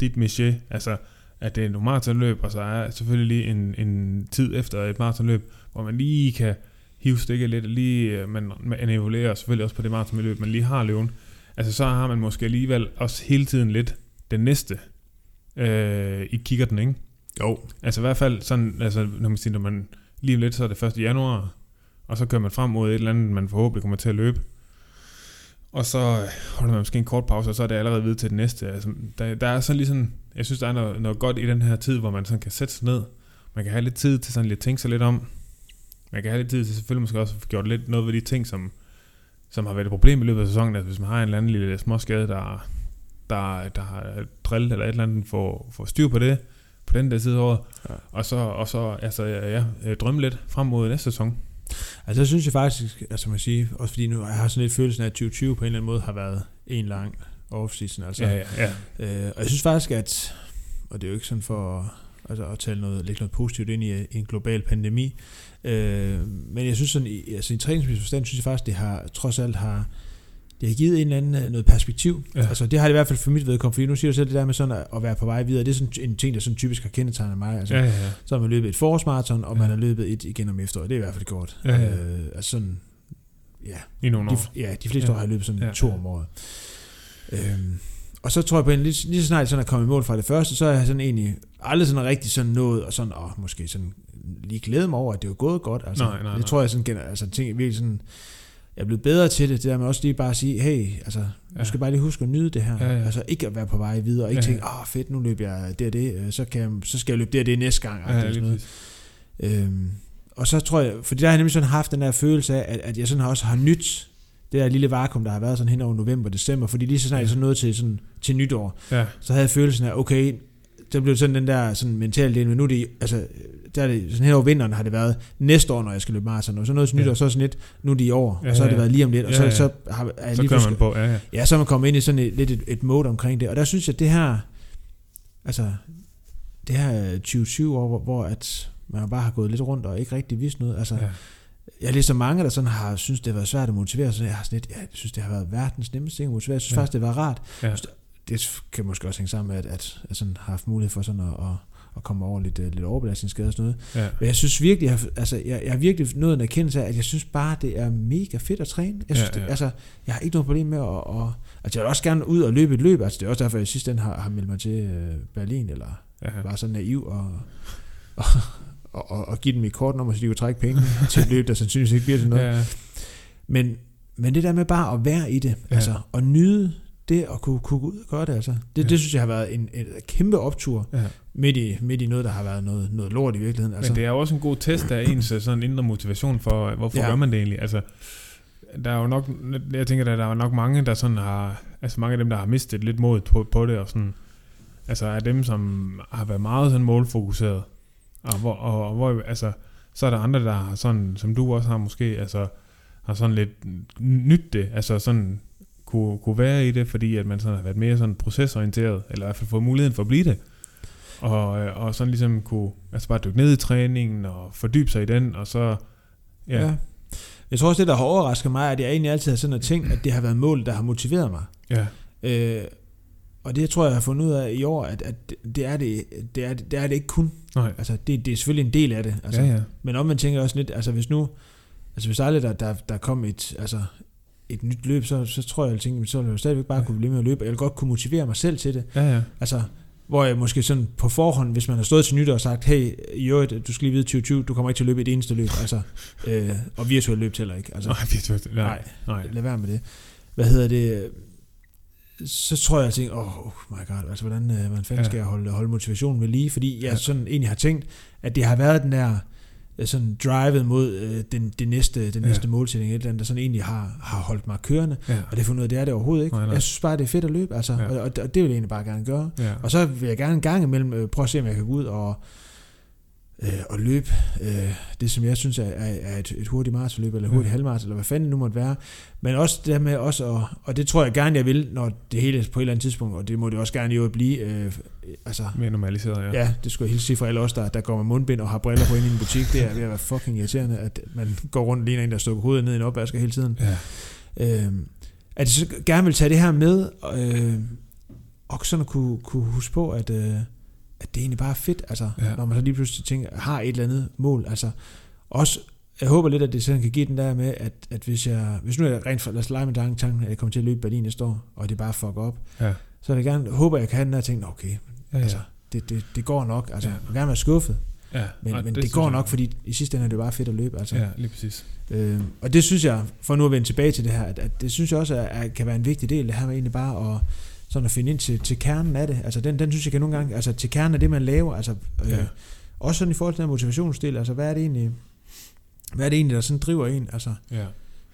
dit métier, altså at det er en maratonløb, og så er selvfølgelig lige en, en tid efter et maratonløb, hvor man lige kan hive stikket lidt, og lige, øh, man, man evaluerer selvfølgelig også på det maratonløb, man lige har løven. Altså så har man måske alligevel også hele tiden lidt den næste øh, i kikkerten, ikke? Jo. Altså i hvert fald sådan, altså når man siger, når man lige lidt, så er det 1. januar, og så kører man frem mod et eller andet, man forhåbentlig kommer til at løbe. Og så holder man måske en kort pause, og så er det allerede videre til det næste. Altså, der, der er sådan ligesom, jeg synes, der er noget, noget godt i den her tid, hvor man sådan kan sætte sig ned. Man kan have lidt tid til sådan lige at tænke sig lidt om. Man kan have lidt tid til selvfølgelig måske også få gjort lidt noget ved de ting, som, som har været et problem i løbet af sæsonen. Altså hvis man har en eller anden lille småskade, der, der, der har drillet eller et eller andet, får, får styr på det på den der side af året. Ja. Og så, og så altså, ja, ja, drømme lidt frem mod næste sæson. Altså, jeg synes jeg faktisk, altså man siger, også fordi nu jeg har sådan lidt følelsen af, at 2020 på en eller anden måde har været en lang off-season. Altså, Ja, ja, ja. Øh, og jeg synes faktisk, at, og det er jo ikke sådan for altså at tale noget, lægge noget positivt ind i, i en global pandemi, øh, men jeg synes sådan, i, altså i træningsmæssig forstand, synes jeg faktisk, det har trods alt har, det har givet en eller anden øh, noget perspektiv. Ja. Altså det har det i hvert fald for mit vedkommende, fordi nu siger du selv det der med sådan at, at være på vej videre, det er sådan en ting, der sådan typisk har kendetegnet mig. Altså, ja, ja, ja. Så har man løbet et forårsmarathon, og Ja. man har løbet et igen om efteråret. Det er i hvert fald godt. Ja, ja. Øh, altså sådan, ja, I nogle de, år. ja, de fleste Ja. år har jeg løbet sådan Ja. to om året. Øhm, og så tror jeg på en, lige, lige så snart jeg sådan er kommet i mål fra det første, så er jeg sådan egentlig aldrig sådan rigtig sådan nået, og sådan, åh, måske sådan lige glæde mig over, at det er gået godt. Altså, Nej, nej, det nej. tror jeg sådan, altså ting, virkelig sådan, jeg er blevet bedre til det, det der med også lige bare at sige, hey, altså, Ja. du skal bare lige huske at nyde det her. Ja, ja. Altså ikke at være på vej videre, og ikke Ja, ja. tænke, åh fedt, nu løber jeg og det, øh, så, kan jeg, så skal jeg løbe og det næste gang. Ja, lige noget. Øhm, og så tror jeg, fordi der har jeg nemlig sådan haft den der følelse af, at, at jeg sådan også har nyt det der lille vakuum, der har været sådan hen over november, december, fordi lige så snart jeg så nåede til, sådan, til nytår, Ja, så havde jeg følelsen af, okay, der blev sådan den der sådan mentale del, men nu er det, altså, der er det, sådan hen over vinteren har det været næste år, når jeg skal løbe maraton, og så noget til Ja. nytår, så det sådan lidt, nu er det i år, Ja, og så har det været lige om lidt, og Ja, så, ja. så har er jeg så lige pludselig- man på. Ja, ja. Ja, så er man kommet ind i sådan et, lidt et, et mode omkring det. Og der synes jeg, at det her, altså, det her 2020 år, hvor, hvor at man bare har gået lidt rundt og ikke rigtig vidst noget. Altså, ja. jeg har så mange, der sådan har synes det har været svært at motivere, så jeg har sådan lidt, jeg synes, det har været verdens nemmeste ting at motivere. Jeg synes ja. faktisk, det var rart. ja. Det kan måske også hænge sammen med, at, at jeg sådan har haft mulighed for sådan at, at, at komme over lidt, øh, lidt overbelastningsskade og sådan noget. ja. Men jeg synes virkelig, jeg, har- altså, jeg, jeg har virkelig nået en erkendelse af, at jeg synes bare, det er mega fedt at træne. Jeg synes, Ja, ja. Det, altså, jeg har ikke noget problem med at, at, altså, jeg vil også gerne ud og løbe et løb. Altså, det er også derfor, jeg sidst den har, har meldt mig til øh, Berlin, eller ja. var så naiv og, og, og, og, og give dem mit kortnummer, så de kunne trække penge til et løb, der sandsynligvis ikke bliver til noget. Ja. Men, men det der med bare at være i det, Ja. altså at nyde det at kunne, kunne gå ud og gøre det, altså. Det, Ja. det synes jeg har været en, en kæmpe optur ja. midt i, midt i noget, der har været noget, noget lort i virkeligheden. Altså, Men det er jo også en god test af ens øh, sådan indre motivation for, øh, hvorfor ja. Ja. gør man det egentlig? Altså, der er jo nok, jeg tænker, at der er nok mange, der sådan har, altså mange af dem, der har mistet lidt mod på, på det, og sådan, altså er dem, som har været meget sådan målfokuseret, og hvor, og, og hvor, altså, så er der andre, der har sådan, som du også har måske, altså, har sådan lidt nyt det, altså sådan, kunne, kunne være i det, fordi at man sådan har været mere sådan procesorienteret, eller i hvert fald fået muligheden for at blive det. Og, øh, og sådan ligesom kunne altså bare dykke ned i træningen og fordybe sig i den, og så... Ja, ja. Jeg tror også, det, der har overrasket mig, er, at jeg egentlig altid har sådan tænkt, at det har været mål, der har motiveret mig. ja, Øh, og det tror jeg, jeg har fundet ud af i år, at, at det, er det, det, er, det er det ikke kun. Nej. Altså, det, det er selvfølgelig en del af det. Altså, ja, ja. Men omvendt tænker jeg også lidt, altså hvis nu, altså hvis aldrig der, der, der kom et, altså et nyt løb, så, så tror jeg, at jeg så ville jeg stadigvæk bare kunne blive med at løbe, jeg vil godt kunne motivere mig selv til det. Ja, ja. Altså, hvor jeg måske sådan på forhånd, hvis man har stået til nytår og sagt, hey, i øvrigt, du skal lige vide 2020, du kommer ikke til at løbe et eneste løb, altså, øh, og virtuelt løb heller ikke. Altså, Nej, virtuelt. Nej. nej, Nej. lad være med det. Hvad hedder det? Så tror jeg, at jeg tænker, oh, my god, altså hvordan, øh, hvordan fanden Ja. skal jeg holde, holde motivationen ved lige? Fordi jeg Ja. sådan egentlig har tænkt, at det har været den der øh, sådan drivet mod øh, den, det næste, den Ja. næste målsætning, et eller andet, der sådan egentlig har, har holdt mig kørende. Ja. Og det er fundet ud af, det er det overhovedet ikke. Nej, nej. Jeg synes bare, det er fedt at løbe, altså, Ja. og, og, og det vil jeg egentlig bare gerne gøre. Ja. Og så vil jeg gerne en gang imellem øh, prøve at se, om jeg kan gå ud og, øh, og løbe øh, det, som jeg synes er, er, et, et hurtigt maratonløb, eller hurtigt Ja. halvmaraton, eller hvad fanden det nu måtte være. Men også det der med også, at, og det tror jeg gerne, jeg vil, når det hele på et eller andet tidspunkt, og det må det også gerne jo blive, øh, altså, Mere normaliseret, ja. ja. det skulle jeg hilse sige fra alle os, der, der går med mundbind og har briller på inde i en butik, det er ved at være fucking irriterende, at man går rundt og ligner en, der står hovedet ned i en opvasker hele tiden. ja. Øh, at jeg så gerne vil tage det her med, øh, og sådan at kunne, kunne huske på, at, øh, at det egentlig bare er fedt, altså, Ja. når man så lige pludselig tænker, har et eller andet mål, altså, også, jeg håber lidt, at det sådan kan give den der med, at, at hvis jeg, hvis nu jeg rent for, lad os lege med tanken, at jeg kommer til at løbe Berlin næste år, og det bare fuck op, Ja. så vil jeg gerne, håber, jeg kan have den der ting, "Nå, okay, Ja, ja. altså, det, det, det går nok, altså, Ja. jeg vil gerne være skuffet, ja. men, men det, det går jeg- nok, fordi i sidste ende er det bare fedt at løbe, altså. Ja, lige præcis. Øh, og det synes jeg, for nu at vende tilbage til det her, at, at det synes jeg også er, er, kan være en vigtig del, det her med egentlig bare at, sådan at finde ind til, til kernen af det. Altså den, den synes jeg kan nogle gange, altså til kernen af det, man laver, altså øh, Ja. også sådan i forhold til den motivationsdel, altså hvad er det egentlig, hvad er det egentlig, der sådan driver en, altså, Ja.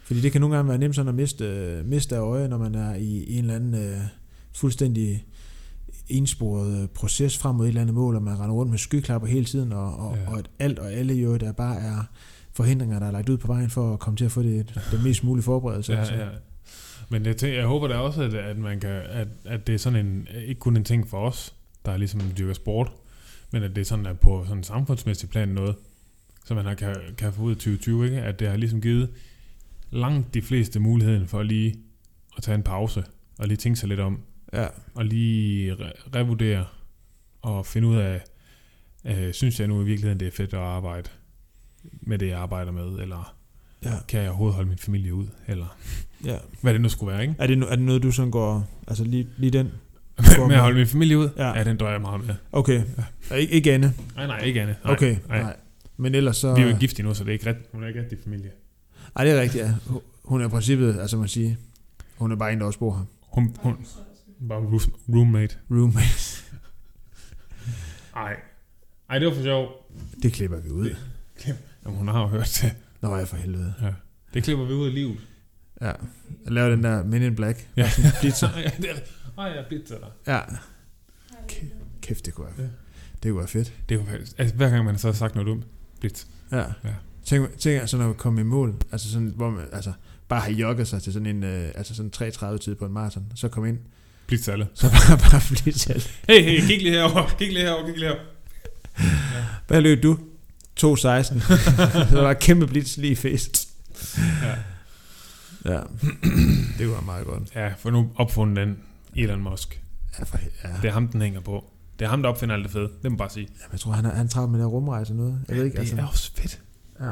fordi det kan nogle gange være nemt sådan at miste, øh, miste af øje, når man er i, en eller anden øh, fuldstændig ensporet øh, proces frem mod et eller andet mål, og man render rundt med skyklapper hele tiden, og, og, Ja. og at alt og alle jo, der bare er forhindringer, der er lagt ud på vejen for at komme til at få det, den mest mulige forberedelse. altså. Ja, ja. Men jeg, tænker, jeg håber da også, at, at, man kan, at, at det er sådan en, ikke kun en ting for os, der er ligesom dyrker sport, men at det er sådan, at på sådan en samfundsmæssig plan noget, som man har, kan, kan få ud af 2020, ikke? at det har ligesom givet langt de fleste muligheden for lige at tage en pause, og lige tænke sig lidt om, ja. og lige re- revurdere, og finde ud af, øh, synes jeg nu i virkeligheden, det er fedt at arbejde med det, jeg arbejder med, eller Ja. kan jeg overhovedet holde min familie ud, eller ja. hvad det nu skulle være, ikke? Er, det, er det noget, du sådan går, altså lige, lige den? Med med. at holde min familie ud? Ja. ja den døjer jeg meget med. Okay. Ja. Ikke, ikke Anne? Nej, nej, ikke Anne. Nej, Okay, Nej. nej. Men ellers så... Vi er jo gift endnu, så det er ikke ret, hun er ikke rigtig familie. Ej, det er rigtigt, ja. Hun er i princippet, altså man siger, hun er bare en, der også bor her. Hun, hun bare roo- roommate. Roommate. Nej. Ej, det var for sjov. Det klipper vi ud. Jamen, hun har jo hørt det. Nå, ja, for helvede. Det klipper vi ud af livet. Ja. Jeg laver den der Men in Black. Ja. Pizza. ja, det er, ej, jeg er pizza der. Ja. Kæft, det kunne være, Ja. det kunne være fedt. Det er jo faktisk, altså, hver gang man så har sagt noget dumt, blitz. Ja. Ja. Tænk, tænk altså, når man kommer i mål, altså sådan, hvor man, altså, bare har jogget sig til sådan en, øh, altså sådan 3.30 tid på en maraton, så kom ind, Blitz alle. så bare, bare blive selv. Hey, hey, kig lige herover, kig lige herover, kig lige herover. Hvad løb du? 2.16. så der var et kæmpe blitz lige i face. Ja. Ja, det var meget godt. ja, for nu opfundet den Elon Musk. Ja, for, ja. Det er ham, den hænger på. Det er ham, der opfinder alt det fede. Det må man bare sige. Jamen, jeg tror, han er, han er travlt med den her rumrejse og noget. Jeg ved ikke, det altså. er også fedt. Ja.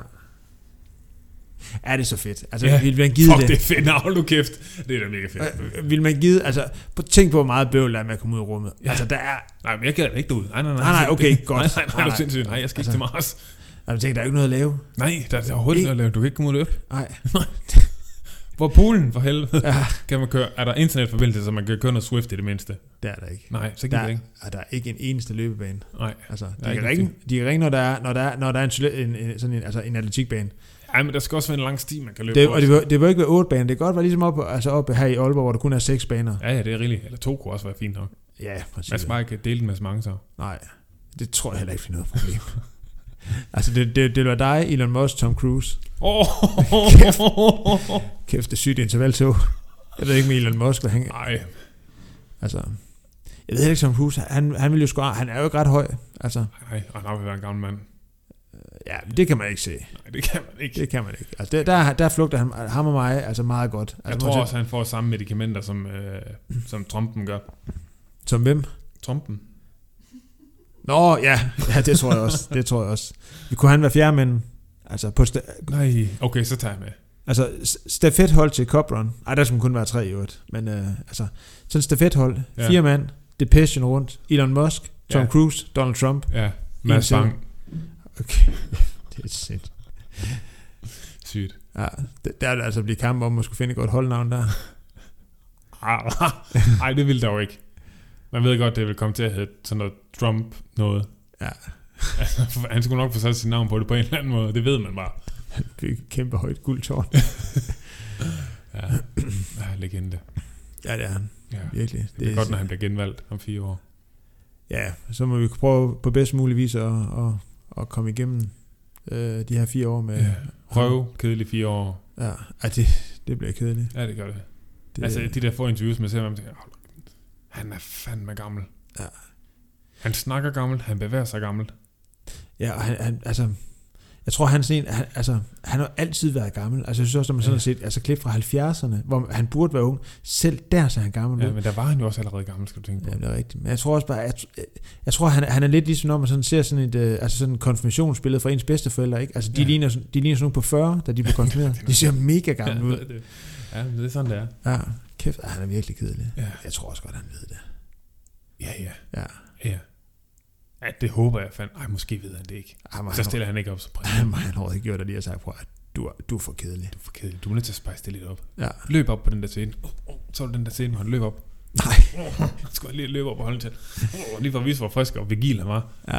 Er det så fedt? Altså, Ja, vil man give Fuck, det? det er fedt. Hold nu kæft. Det er da mega fedt. Øh, vil man give, altså, tænk på, hvor meget bøvl der er med at komme ud af rummet. Ja. Altså, der er, Nej, men jeg gider ikke ud. Nej, nej, nej. Nej, nej, okay, Det- godt. Nej, nej, nej, Nej, du nej. sindssygt. Nej, jeg skal ikke Altså- til Mars. altså, tænk, der er ikke noget at lave. Nej, der er overhovedet ikke noget at lave. Du kan ikke komme ud og løbe. Nej. Hvor poolen, for helvede? Ja, Kan man køre, er der internetforbindelse, så man kan køre noget Swift i det mindste? det er der ikke. Nej, så Der, gider jeg ikke. er, der er ikke en eneste løbebane. Nej. Altså, Der er de ikke kan, ringe, de kan ringe, når der er, når der er, når der er en, en, en, sådan en, altså en atletikbane. Ej, men der skal også være en lang sti, man kan løbe Det, på. og det, bør, det bør ikke være otte baner. Det kan godt være ligesom op, altså op her i Aalborg, hvor der kun er seks baner. Ja, ja, det er rigeligt. Eller to kunne også være fint nok. Ja, præcis. skal bare ikke dele den med så mange så. Nej, det tror jeg heller ikke, det er noget problem. altså, det, det, det var dig, Elon Musk, Tom Cruise. Åh! Kæft, det er sygt intervaltog. Jeg ved ikke med Elon Musk, hvad han... Nej, Altså, jeg ved ikke, Tom Cruise, han, han vil jo sgu... Han er jo ikke ret høj. Altså, nej, han har været en gammel mand. Ja, det kan man ikke se. Nej, det kan man ikke. Det kan man ikke. Altså, der, der, der flugter han, ham og mig altså meget godt. Altså, Jeg tror tænker- også, han får samme medicamenter, som, øh, som Trumpen gør. Som hvem? Trumpen. Nå, ja. ja, det tror jeg også. Det tror jeg også. Kunne han være fjerdemænd? Altså, på sta- Nej, okay, så tager jeg med. altså stafethold til Cup Run. Ej, der skulle kun være tre i øvrigt. Men øh, altså, sådan stafethold. Ja. Fire mand. Depression rundt. Elon Musk. Tom Ja. Cruise. Donald Trump. Ja, Mads. Bang. Okay. det er sindssygt. Sygt. Ja, det- der er det altså blive kamp om at skulle finde et godt holdnavn der. Nej, det vil der jo ikke. Man ved godt, det vil komme til at hedde sådan noget Trump noget. Ja. Altså, han skulle nok få sat sit navn på det på en eller anden måde. Det ved man bare. Det kæmpe højt guldtårn. Ja, ja legende. ja, det er han. Ja. Virkelig. Det er godt, når han bliver genvalgt om fire år. Ja, så må vi prøve på bedst mulig vis at, at, at komme igennem øh, de her fire år med... Ja. Røv, kedelig fire år. Ja, Ej, det, det bliver kedeligt. Ja, det gør det. Det, altså, de der få interviews med ser man tænker, "Hold da, han er fandme gammel. Ja. Han snakker gammelt, han bevæger sig gammelt. Ja, og han, han, altså, jeg tror, han, sådan en, han, altså, han har altid været gammel. Altså, jeg synes også, når man sådan har set altså, klip fra 70'erne, hvor han burde være ung, selv der ser han gammel Ja, ud. men der var han jo også allerede gammel, skal du tænke på. Ja, det er rigtigt. Men jeg tror også bare, jeg, jeg, jeg tror, han, han er lidt ligesom, når man sådan ser sådan et øh, altså sådan et konfirmationsbillede fra ens bedsteforældre, ikke? Altså, de, Ja. ja. ligner, de ligner sådan nogle på 40, da de blev konfirmeret. de ser mega gamle ud. Ja, det, ja, det er sådan, det er. Ja, kæft, ah, han er virkelig kedelig. Ja, Jeg tror også godt, han ved det. ja. ja. Ja. ja. Ja, det håber jeg fandme. Ej, måske ved han det ikke. Han, må- Så stiller han ikke op præsident. han, må- han har ikke gjort det lige at sige, prøv at du, er- du er for kedelig. Du er for kedelig. Du er nødt til at spice det lidt op. Ja. Løb op på den der scene. Oh, oh, så er den der scene, hvor han løb op. Nej. Oh, han skulle lige løbe op og holde til. Oh, lige for at vise, hvor frisk og vigil han var. Ja.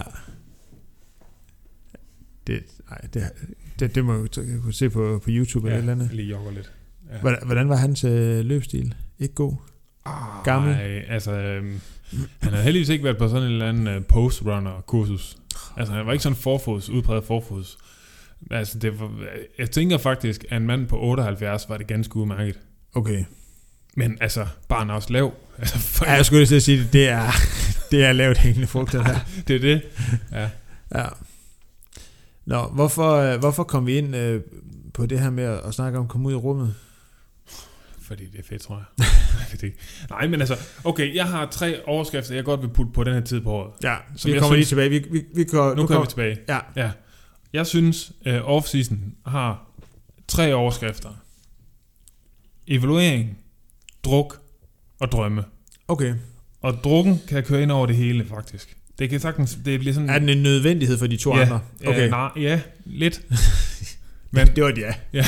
Det, nej, det, det, det må du t- kunne se på, på YouTube eller et eller andet. Lige jogger lidt. Ja. Hvordan, hvordan var hans øh, løbstil? Ikke god? Ah, Gammel? Nej, altså, øhm, han havde heldigvis ikke været på sådan en eller anden øh, post-runner-kursus. Altså, han var ikke sådan forfods, udpræget forfods. Altså, det var, jeg tænker faktisk, at en mand på 78 var det ganske udmærket. Okay. Men altså, barn er også lav. Altså, for, Ja, jeg skulle lige sige, det, det er, det er lavt hængende frugt, det der. det er det. Ja. Ja. Nå, hvorfor, øh, hvorfor kom vi ind øh, på det her med at, at snakke om at komme ud i rummet? Fordi det er fedt, tror jeg. det ikke. Nej, men altså, okay, jeg har tre overskrifter, jeg godt vil putte på den her tid på året. Ja, Som så vi kommer lige synes- tilbage. Vi, vi, vi går, Nu kommer vi tilbage. Ja. ja. Jeg synes, uh, off-season har tre overskrifter. Evaluering, druk og drømme. Okay. Og drukken kan køre ind over det hele, faktisk. Det kan sagtens, det bliver sådan... Er den en nødvendighed for de to ja, andre? Okay. Uh, nej, ja, lidt. Men Det var et ja.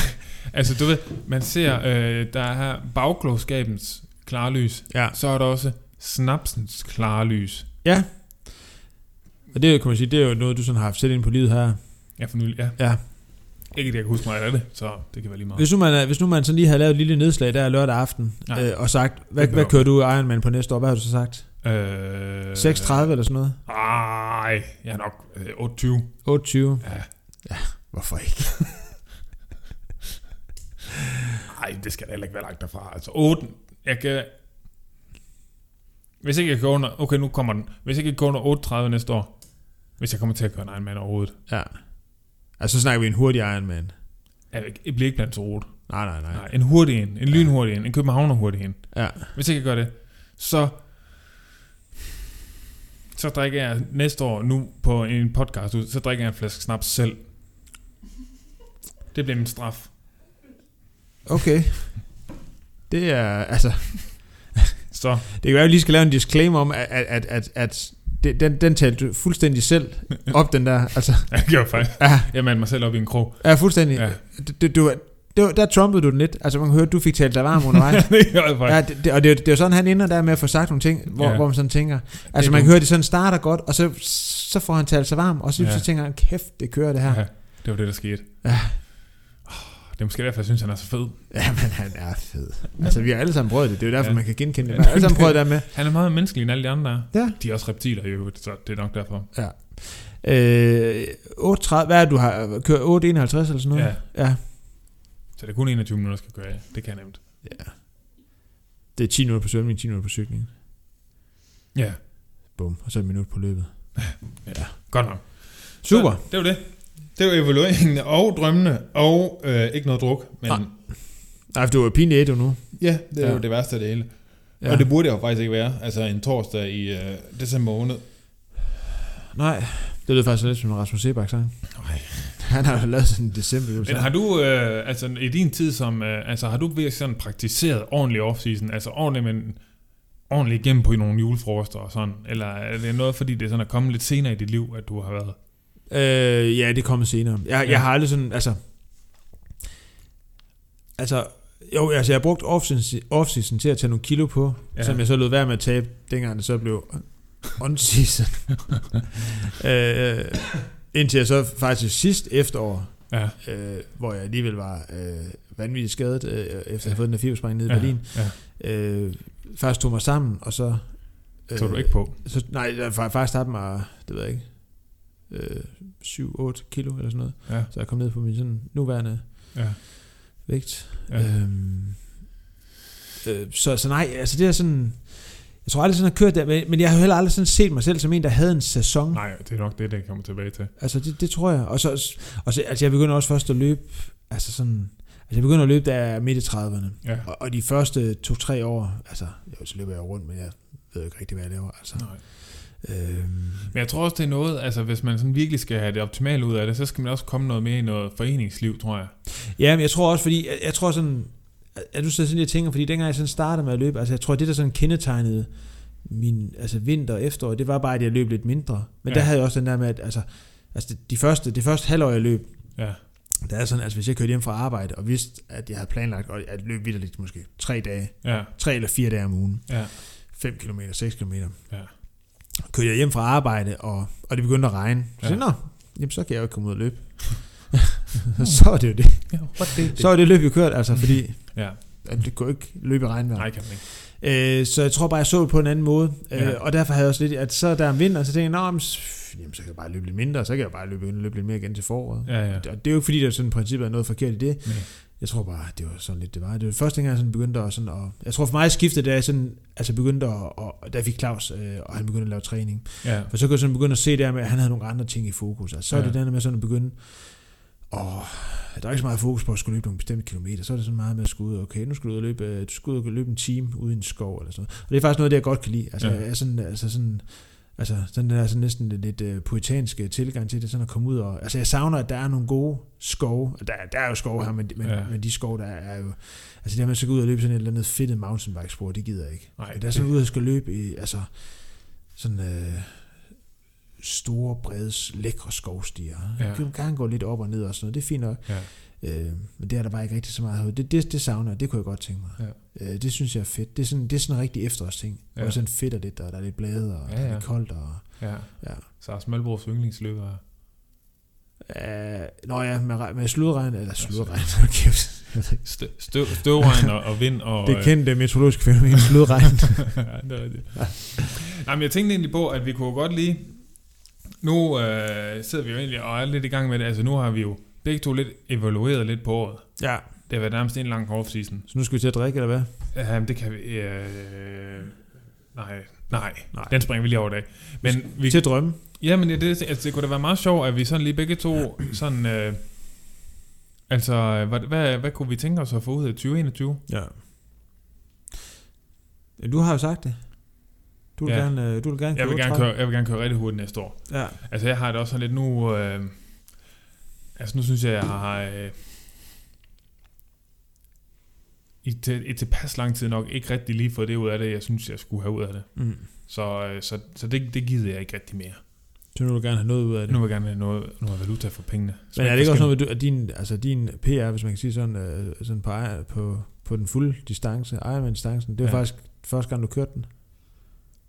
Altså, du ved, man ser, øh, der er her bagklogskabens klare lys. Ja. Så er der også snapsens klare lys. Ja. Og det kan man sige, det er jo noget, du sådan har haft selv ind på livet her. Ja, for nylig, ja. Ja. Ikke at jeg kan huske mig af det, så det kan være lige meget. Hvis nu man, hvis nu man sådan lige havde lavet et lille nedslag der lørdag aften, Ja. øh, og sagt, hvad, Det hvad kører du Ironman på næste år? Hvad har du så sagt? Øh, 36 eller sådan noget? Ej, jeg er nok øh, 28. 28? Ja. Hvorfor ikke? Ej, det skal da heller ikke være langt derfra. Altså 8, jeg kan... Hvis ikke jeg kan gå under... Okay, nu kommer den. Hvis ikke jeg kan gå under 38 næste år, hvis jeg kommer til at køre en Ironman overhovedet, Ja. Altså, så snakker vi en hurtig Ironman. jeg, jeg bliver ikke blandt så rot. Nej, nej, nej. Nej, en hurtig en. En lynhurtig en. En københavner hurtig en. Ja. Hvis ikke jeg gør det, så... Så drikker jeg næste år, nu på en podcast, ud, så drikker jeg en flaske snaps selv. Det bliver min straf. Okay. Det er, altså, Så, det kan være, at vi lige skal lave en disclaimer om, at, at, at, at, det, den, den talte du fuldstændig selv op, den der. Altså, jeg gjorde faktisk. ja, Jeg mandte mig selv op i en krog. ja fuldstændig. Ja. Ja. Du, du, du, det var, der trumpede du den lidt. Altså, man kan høre, at du fik talt dig varm undervejs. det. Ja, det, det, og det, er det er jo sådan, han ender der med at få sagt nogle ting, hvor, Ja. ja. hvor man sådan tænker, altså man kan høre, at det sådan starter godt, og så, så får han talt sig varm, og så, Ja. ja. så tænker han, kæft, det kører det her. Ja, Ja, det var det, der skete. Ja. Det er måske derfor, jeg synes, han er så fed. ja men han er fed. Altså, vi har alle sammen prøvet det, det er jo derfor, Ja. ja. man kan genkende det. Ja, Vi har alle sammen prøvet det med. Han er meget menneskelig end alle de andre. Ja. De er også reptiler i øvrigt, så det er nok derfor. Øh, 8.30, hvad er det, du har kørt 8.51 eller sådan noget? Ja. ja. Så det er kun 21 minutter, skal gøre. Det kan jeg nemt. Ja. Det er 10 minutter på svømning, 10 minutter på cykling. Ja, Bum, og så et minut på løbet. godt nok. Super. Så, det var det. Det var evalueringen og drømmene, og øh, ikke noget druk. Men Nej. Nej, for du er pinligt ædru nu. ja, det er Ja. jo det værste af det hele. Ja. Og det burde jeg jo faktisk ikke være. Altså en torsdag i øh, december måned. Nej, det lyder faktisk lidt som en Rasmus Sebak sang. Nej. Han har jo lavet sådan en december Men har du, øh, altså i din tid som, øh, altså har du virkelig sådan praktiseret ordentlig off-season, altså ordentligt, men ordentligt igennem på nogle julefrokoster og sådan, eller er det noget, fordi det sådan er kommet lidt senere i dit liv, at du har været? Øh, ja, det kommer senere. Jeg, ja. jeg har aldrig sådan, altså... Altså, jo, altså jeg har brugt off-season, off-season til at tage nogle kilo på, ja. som jeg så lød være med at tabe, dengang det så blev on-season. øh, indtil jeg så faktisk sidst efterår, ja. øh, hvor jeg alligevel var øh, vanvittigt skadet, øh, efter at have fået den der fiberspræng nede i Ja, Berlin, ja. øh, faktisk tog mig sammen, og så... Øh, Tog du ikke på? Så, nej, jeg faktisk tabt mig, det ved jeg ikke, øh, 7-8 kilo eller sådan noget. Ja, Så jeg kom ned på min sådan nuværende ja, vægt. ja. Øhm, øh, så, så nej, altså det er sådan... Jeg tror aldrig sådan, jeg har kørt der, men, jeg har heller aldrig sådan set mig selv som en, der havde en sæson. Nej, det er nok det, det kommer tilbage til. Altså det, det tror jeg. Og så, og så altså jeg begynder også først at løbe, altså sådan... Altså jeg begynder at løbe, der er midt i 30'erne. Ja. Og, og de første to-tre år, altså, jo, så løber jeg rundt, men jeg ved ikke rigtig, hvad jeg laver. Altså, Nej. Øhm, Men jeg tror også, det er noget, altså hvis man sådan virkelig skal have det optimale ud af det, så skal man også komme noget mere i noget foreningsliv, tror jeg. Ja, men jeg tror også, fordi, jeg, jeg tror sådan, at du så sådan, jeg tænker, fordi dengang jeg sådan startede med at løbe, altså jeg tror, det der sådan kendetegnede min altså vinter og efterår, det var bare, at jeg løb lidt mindre. Men Ja. der havde jeg også den der med, at altså, altså det, de første, det første halvår, jeg løb, Ja, der er sådan, altså hvis jeg kørte hjem fra arbejde, og vidste, at jeg havde planlagt at løbe vidderligt måske tre dage, ja, tre eller fire dage om ugen, ja, 5 km, 6 km, ja. Kørte jeg hjem fra arbejde, og, og det begyndte at regne. Så Ja. ja. nå, jamen så kan jeg jo ikke komme ud og løbe. så er det jo det. ja what det, Så er det løb, vi kørt, altså, fordi Ja, at det kunne ikke løbe i regnvejr. nej, kan man ikke. Øh, så jeg tror bare, jeg så det på en anden måde. Ja. Øh, og derfor havde jeg også lidt, at så der om vinteren, så tænkte jeg, Nå, men, s- jamen, så kan jeg bare løbe lidt mindre, og så kan jeg bare løbe, løbe lidt mere igen til foråret. Ja, ja. Og det er jo ikke fordi, der sådan princippet er noget forkert i det. Nej. Jeg tror bare, det var sådan lidt, det var. Det var første gang, jeg sådan begyndte at, sådan, at jeg tror for mig skiftede, da jeg sådan, altså begyndte at, og, da jeg fik Claus, øh, og han begyndte at lave træning. Ja, For så kunne jeg sådan begynde at se der med, at han havde nogle andre ting i fokus. Altså, så er Ja. det der med sådan at begynde, åh, der er ikke så meget fokus på at skulle løbe nogle bestemte kilometer. Så er det sådan meget med at skulle ud, okay, nu skal du ud og løbe, øh, du skal ud og løbe en time ude i en skov eller sådan noget. Og det er faktisk noget, det jeg godt kan lide. Altså, ja. jeg er sådan, altså sådan, altså sådan der sådan næsten lidt uh, poetanske tilgang til det, sådan at komme ud og, altså jeg savner, at der er nogle gode skove, der, der er jo skove her, men, men, Ja. men de skove, der er jo, altså det der at så gå ud og løbe sådan et eller andet fedtet mountainbike spor, det gider jeg ikke. Nej, der er sådan ud og skal løbe i, altså sådan øh, store, brede, lækre skovstier. Ja. Du kan gerne gå lidt op og ned og sådan noget, det er fint nok. ja, Øh, men det er der bare ikke rigtig så meget. Det, det, det savner jeg, det kunne jeg godt tænke mig. Ja. Øh, det synes jeg er fedt. Det er sådan, det er sådan en rigtig efterårsting. Ja. Ja. Hvor sådan fedt og lidt, og der er lidt blade, og Ja, ja, ja. der er ja. lidt koldt. Og, ja. ja. Så Smalbros yndlingsløber. Uh, nå ja, med, med sludregn, eller sludregn, hold kæft. Støv, støv, støvregn og, og vind og... Det kendte meteorologiske fænomen, sludregn. ja, det er rigtigt. Nej, men jeg tænkte egentlig på, at vi kunne godt lige... Nu øh, sidder vi jo egentlig og er lidt i gang med det. Altså nu har vi jo begge to lidt evalueret lidt på året. ja, Det har været nærmest en lang off-season. så nu skal vi til at drikke, eller hvad? Uh, det kan vi... Øh, nej, nej, Nej. Den springer vi lige over i dag. Men vi, Til at drømme. Ja, men det, det, altså, det kunne da være meget sjovt, at vi sådan lige begge to sådan... Øh, altså, hvad, hvad, hvad kunne vi tænke os at få ud af 2021? Ja. ja. Du har jo sagt det. Du vil Ja. gerne, øh, du vil gerne Jeg vil, køre gerne 30. køre, jeg vil gerne køre rigtig hurtigt næste år. Ja. Altså, jeg har det også sådan lidt nu... Øh, altså, nu synes jeg, jeg har... Øh, i, til, i tilpas lang tid nok ikke rigtig lige fået det ud af det, jeg synes, jeg skulle have ud af det. Mm. Så, øh, så, så det, det gider jeg ikke rigtig mere. Så nu vil du gerne have noget ud af det. Nu vil jeg gerne have noget, noget valuta for pengene. Men er det ikke også noget at din, altså din PR, hvis man kan sige sådan, øh, sådan på, ejer- på, på den fulde distance, Ironman-distancen, det var Ja. faktisk første gang, du kørte den.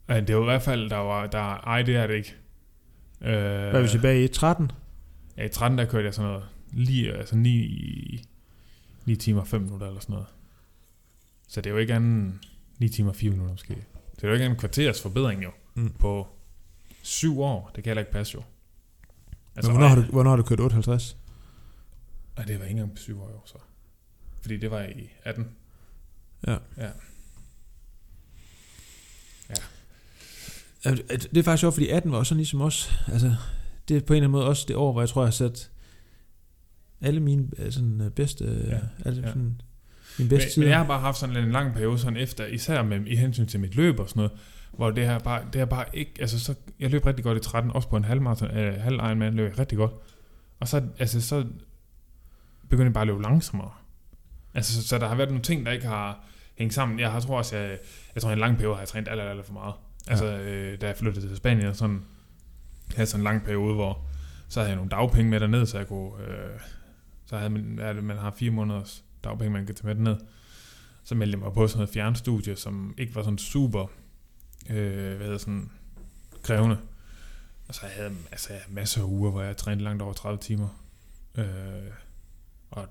Ja, det var i hvert fald, der var... Der, ej, det er det ikke. Øh, Hvad vil du sige bag i 13? Ja, i 13 der kørte jeg sådan noget, lige, altså 9, 9 timer 5 minutter eller sådan noget. Så det er jo ikke anden 9 timer 4 minutter måske. Det er jo ikke en kvarters forbedring jo, Mm. på 7 år. Det kan heller ikke passe jo. Altså, Men hvornår, har du, hvornår har du kørt 58? Nej, det var ikke engang på 7 år jo, så. Fordi det var i 18. Ja. Ja. Ja, Det det er faktisk sjovt, fordi 18 var også sådan ligesom os. Altså, det er på en eller anden måde også det år, hvor jeg tror, jeg har sat alle mine øh, sådan, øh, bedste... Ja, Ja, altså, ja. ja. Sådan, Min Men, bedste tid. men jeg har bare haft sådan en lang periode sådan efter, især med, i hensyn til mit løb og sådan noget, hvor det her bare, det er bare ikke, altså så, jeg løb rigtig godt i 13, også på en halvmarathon, øh, halv Ironman løb jeg rigtig godt. Og så, altså så begyndte jeg bare at løbe langsommere. Altså, så, så der har været nogle ting, der ikke har hængt sammen. Jeg har, tror også, jeg, jeg tror, en lang periode har jeg trænet alt, alt, alt for meget. Altså, øh, da jeg flyttede til Spanien, og sådan, jeg havde sådan en lang periode, hvor så havde jeg nogle dagpenge med derned, så jeg kunne, øh, så havde man, man har fire måneders dagpenge, man kan tage med derned. Så meldte jeg mig på sådan noget fjernstudie, som ikke var sådan super, øh, hvad hedder sådan, krævende. Og så havde jeg altså, jeg havde masser af uger, hvor jeg trænede langt over 30 timer. Øh, og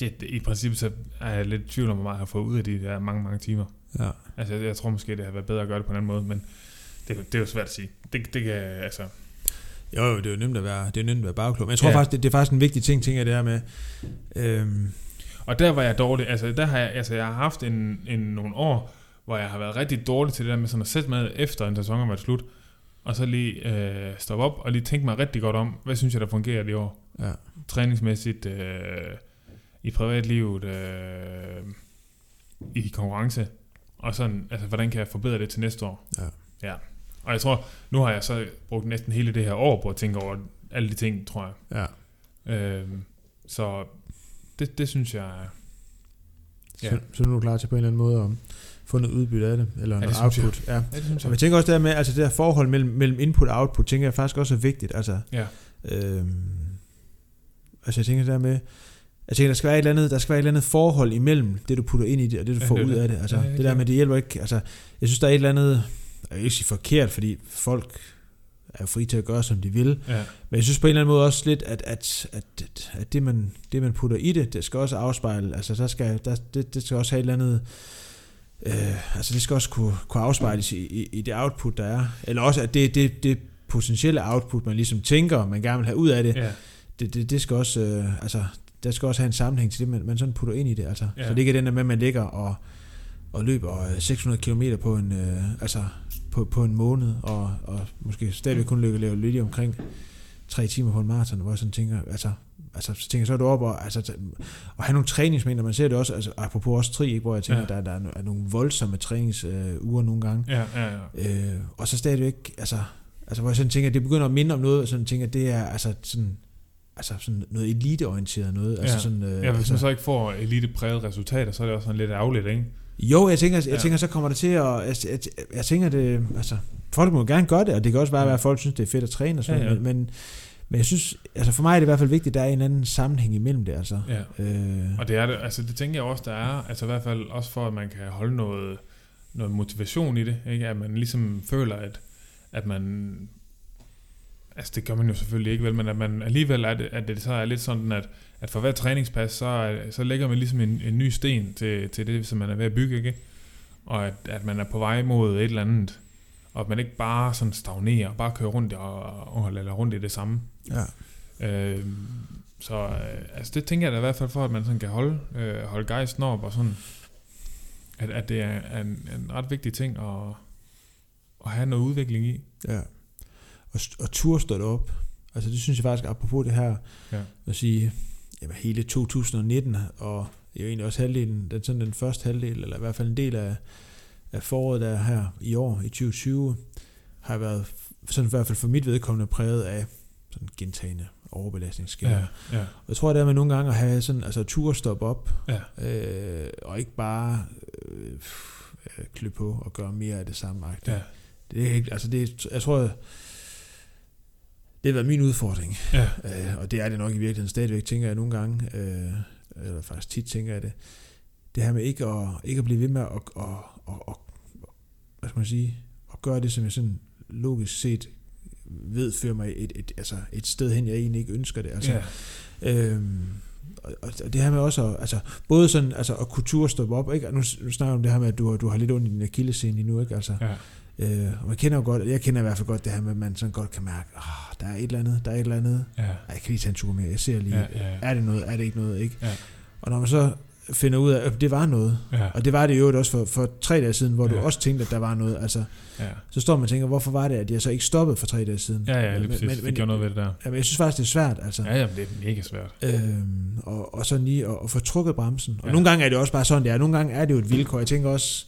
det, det, i princippet så er jeg lidt i tvivl om, hvor meget jeg har fået ud af de der mange, mange timer. Ja. Altså, jeg, jeg tror måske, det har været bedre at gøre det på en anden måde, men det, det er jo svært at sige. Det, det kan, altså... Jo, jo, det er jo nemt at være, det er nemt at være bagklog. Men jeg tror Ja. faktisk, det, det, er faktisk en vigtig ting, tænker jeg, det her med, øhm, Og der var jeg dårlig. Altså, der har jeg, altså, jeg har haft en, en, nogle år, hvor jeg har været rigtig dårlig til det der med sådan at sætte mig efter en sæson er været slut, og så lige øh, stoppe op og lige tænke mig rigtig godt om, hvad synes jeg, der fungerer i år? ja, Træningsmæssigt, øh, i privatlivet, øh, i konkurrence, og sådan, altså, hvordan kan jeg forbedre det til næste år? Ja. ja. Og jeg tror, nu har jeg så brugt næsten hele det her år på at tænke over alle de ting, tror jeg. ja. Øh, så det, det synes jeg er... Så, Ja. så nu er du klar til på en eller anden måde at få noget udbytte af det, eller Ja, noget det synes jeg. output. Ja. Ja, det synes Og jeg tænker også der med, altså det der forhold mellem, mellem input og output, tænker jeg faktisk også er vigtigt. Altså, Ja. øhm, altså jeg tænker der med, jeg tænker, der skal være et eller andet, der skal være et eller andet forhold imellem det, du putter ind i det, og det, du Ja, får det ud af det. Altså, Ja, ja, ja, det der med, det hjælper ikke, altså, jeg synes, der er et eller andet, jeg vil ikke sige forkert, fordi folk er fri til at gøre, som de vil, Ja, men jeg synes på en eller anden måde også lidt, at, at, at, at det, man, det, man putter i det, det skal også afspejle, altså der skal, der, det, det skal også have et eller andet, øh, altså det skal også kunne, kunne afspejles i, i, i det output, der er. Eller også, at det, det, det potentielle output, man ligesom tænker, man gerne vil have ud af det, ja, det, det, det skal også, øh, altså, der skal også have en sammenhæng til det, man, man sådan putter ind i det. Altså. Ja. Så det ikke er den der med, at man ligger og, og løber øh, 600 km på en, øh, altså, på, på en måned, og, og måske stadigvæk kun lykke lave lidt omkring tre timer på en maraton, hvor jeg sådan tænker, altså, altså så tænker jeg, så er du op og, altså, og have nogle træningsmængder, man ser det også, altså, apropos også tri, ikke, hvor jeg tænker, Ja. der, der er, no- nogle voldsomme træningsuger øh, nogle gange, ja, ja, ja. Øh, og så stadigvæk, altså, altså hvor jeg sådan tænker, det begynder at minde om noget, og sådan tænker, det er altså sådan, altså sådan noget eliteorienteret noget. Altså Ja. sådan, øh, Ja, hvis altså, man så ikke får elitepræget resultater, så er det også sådan lidt ærgerligt, ikke? Jo, jeg tænker, jeg Ja. tænker, så kommer det til at, jeg, jeg, jeg tænker det, altså, folk må gerne gøre det, og det kan også være, at folk synes, det er fedt at træne og sådan, Ja, ja. Men, men, jeg synes, altså for mig er det i hvert fald vigtigt, at der er en anden sammenhæng imellem det, altså. Ja. Øh, Og det er det, altså det tænker jeg også, der er, altså i hvert fald også for, at man kan holde noget, noget motivation i det, ikke? At man ligesom føler, at, at man, altså det gør man jo selvfølgelig ikke, vel, men at man alligevel, er det, at det så er lidt sådan, at, at for hver træningspas, så, så lægger man ligesom en, en ny sten til, til det, som man er ved at bygge, ikke? Og at, at man er på vej mod et eller andet, og at man ikke bare sådan stagnerer, bare kører rundt og, og eller rundt i det samme. ja. Øh, så øh, altså det tænker jeg da i hvert fald for, at man sådan kan holde, øh, holde gejsten op, og sådan, at, at det er en, en ret vigtig ting at, at have noget udvikling i. Ja. Og, og tur stå op. Altså det synes jeg faktisk, apropos det her, Ja. at sige, jamen hele 2019, og jo egentlig også halvdelen, den, sådan den første halvdel, eller i hvert fald en del af, af foråret, der er her i år, i 2020, har været, sådan i hvert fald for mit vedkommende, præget af sådan gentagende overbelastningsskader. ja, Og jeg tror, det er med nogle gange at have sådan, altså tur stoppe op, ja, øh, og ikke bare øh, øh, klø på og gøre mere af det samme. ja, Det er ikke, altså det, jeg tror, det har været min udfordring, ja, øh, og det er det nok i virkeligheden stadigvæk, tænker jeg nogle gange, øh, eller faktisk tit tænker jeg det, det her med ikke at, ikke at blive ved med at, at, at, at, hvad skal man sige, at gøre det, som jeg sådan logisk set ved fører mig et, et, altså et sted hen, jeg egentlig ikke ønsker det. Altså, ja, Øhm, og, og det her med også, at, altså, både sådan, altså, at kultur stoppe op, ikke? Nu, nu snakker jeg om det her med, at du, har- du har lidt ondt i din akillescene lige nu, ikke? Altså, ja, øh, og man kender jo godt, jeg kender i hvert fald godt det her med, at man sådan godt kan mærke, ah, der er et eller andet, der er et eller andet. ja, Ej, jeg kan lige tage en tur mere, jeg ser lige, ja, ja, er det noget, er det ikke noget, ikke? Ja. Og når man så finder ud af, at det var noget. Ja. Og det var det jo også for, for tre dage siden, hvor ja. du Ja. også tænkte, at der var noget. Altså, Ja. så står man og tænker, hvorfor var det, at jeg så ikke stoppede for tre dage siden? Ja, ja, lige Men- præcis. men- Men, det gjorde noget ved det der. Jamen, jeg synes faktisk, det er svært. Altså. Ja, jamen, det er mega svært. Øhm, og, og så lige at, at få trukket bremsen. Og ja. Ja. nogle gange er det også bare sådan, det er. Nogle gange er det jo et vilkår. Jeg tænker også,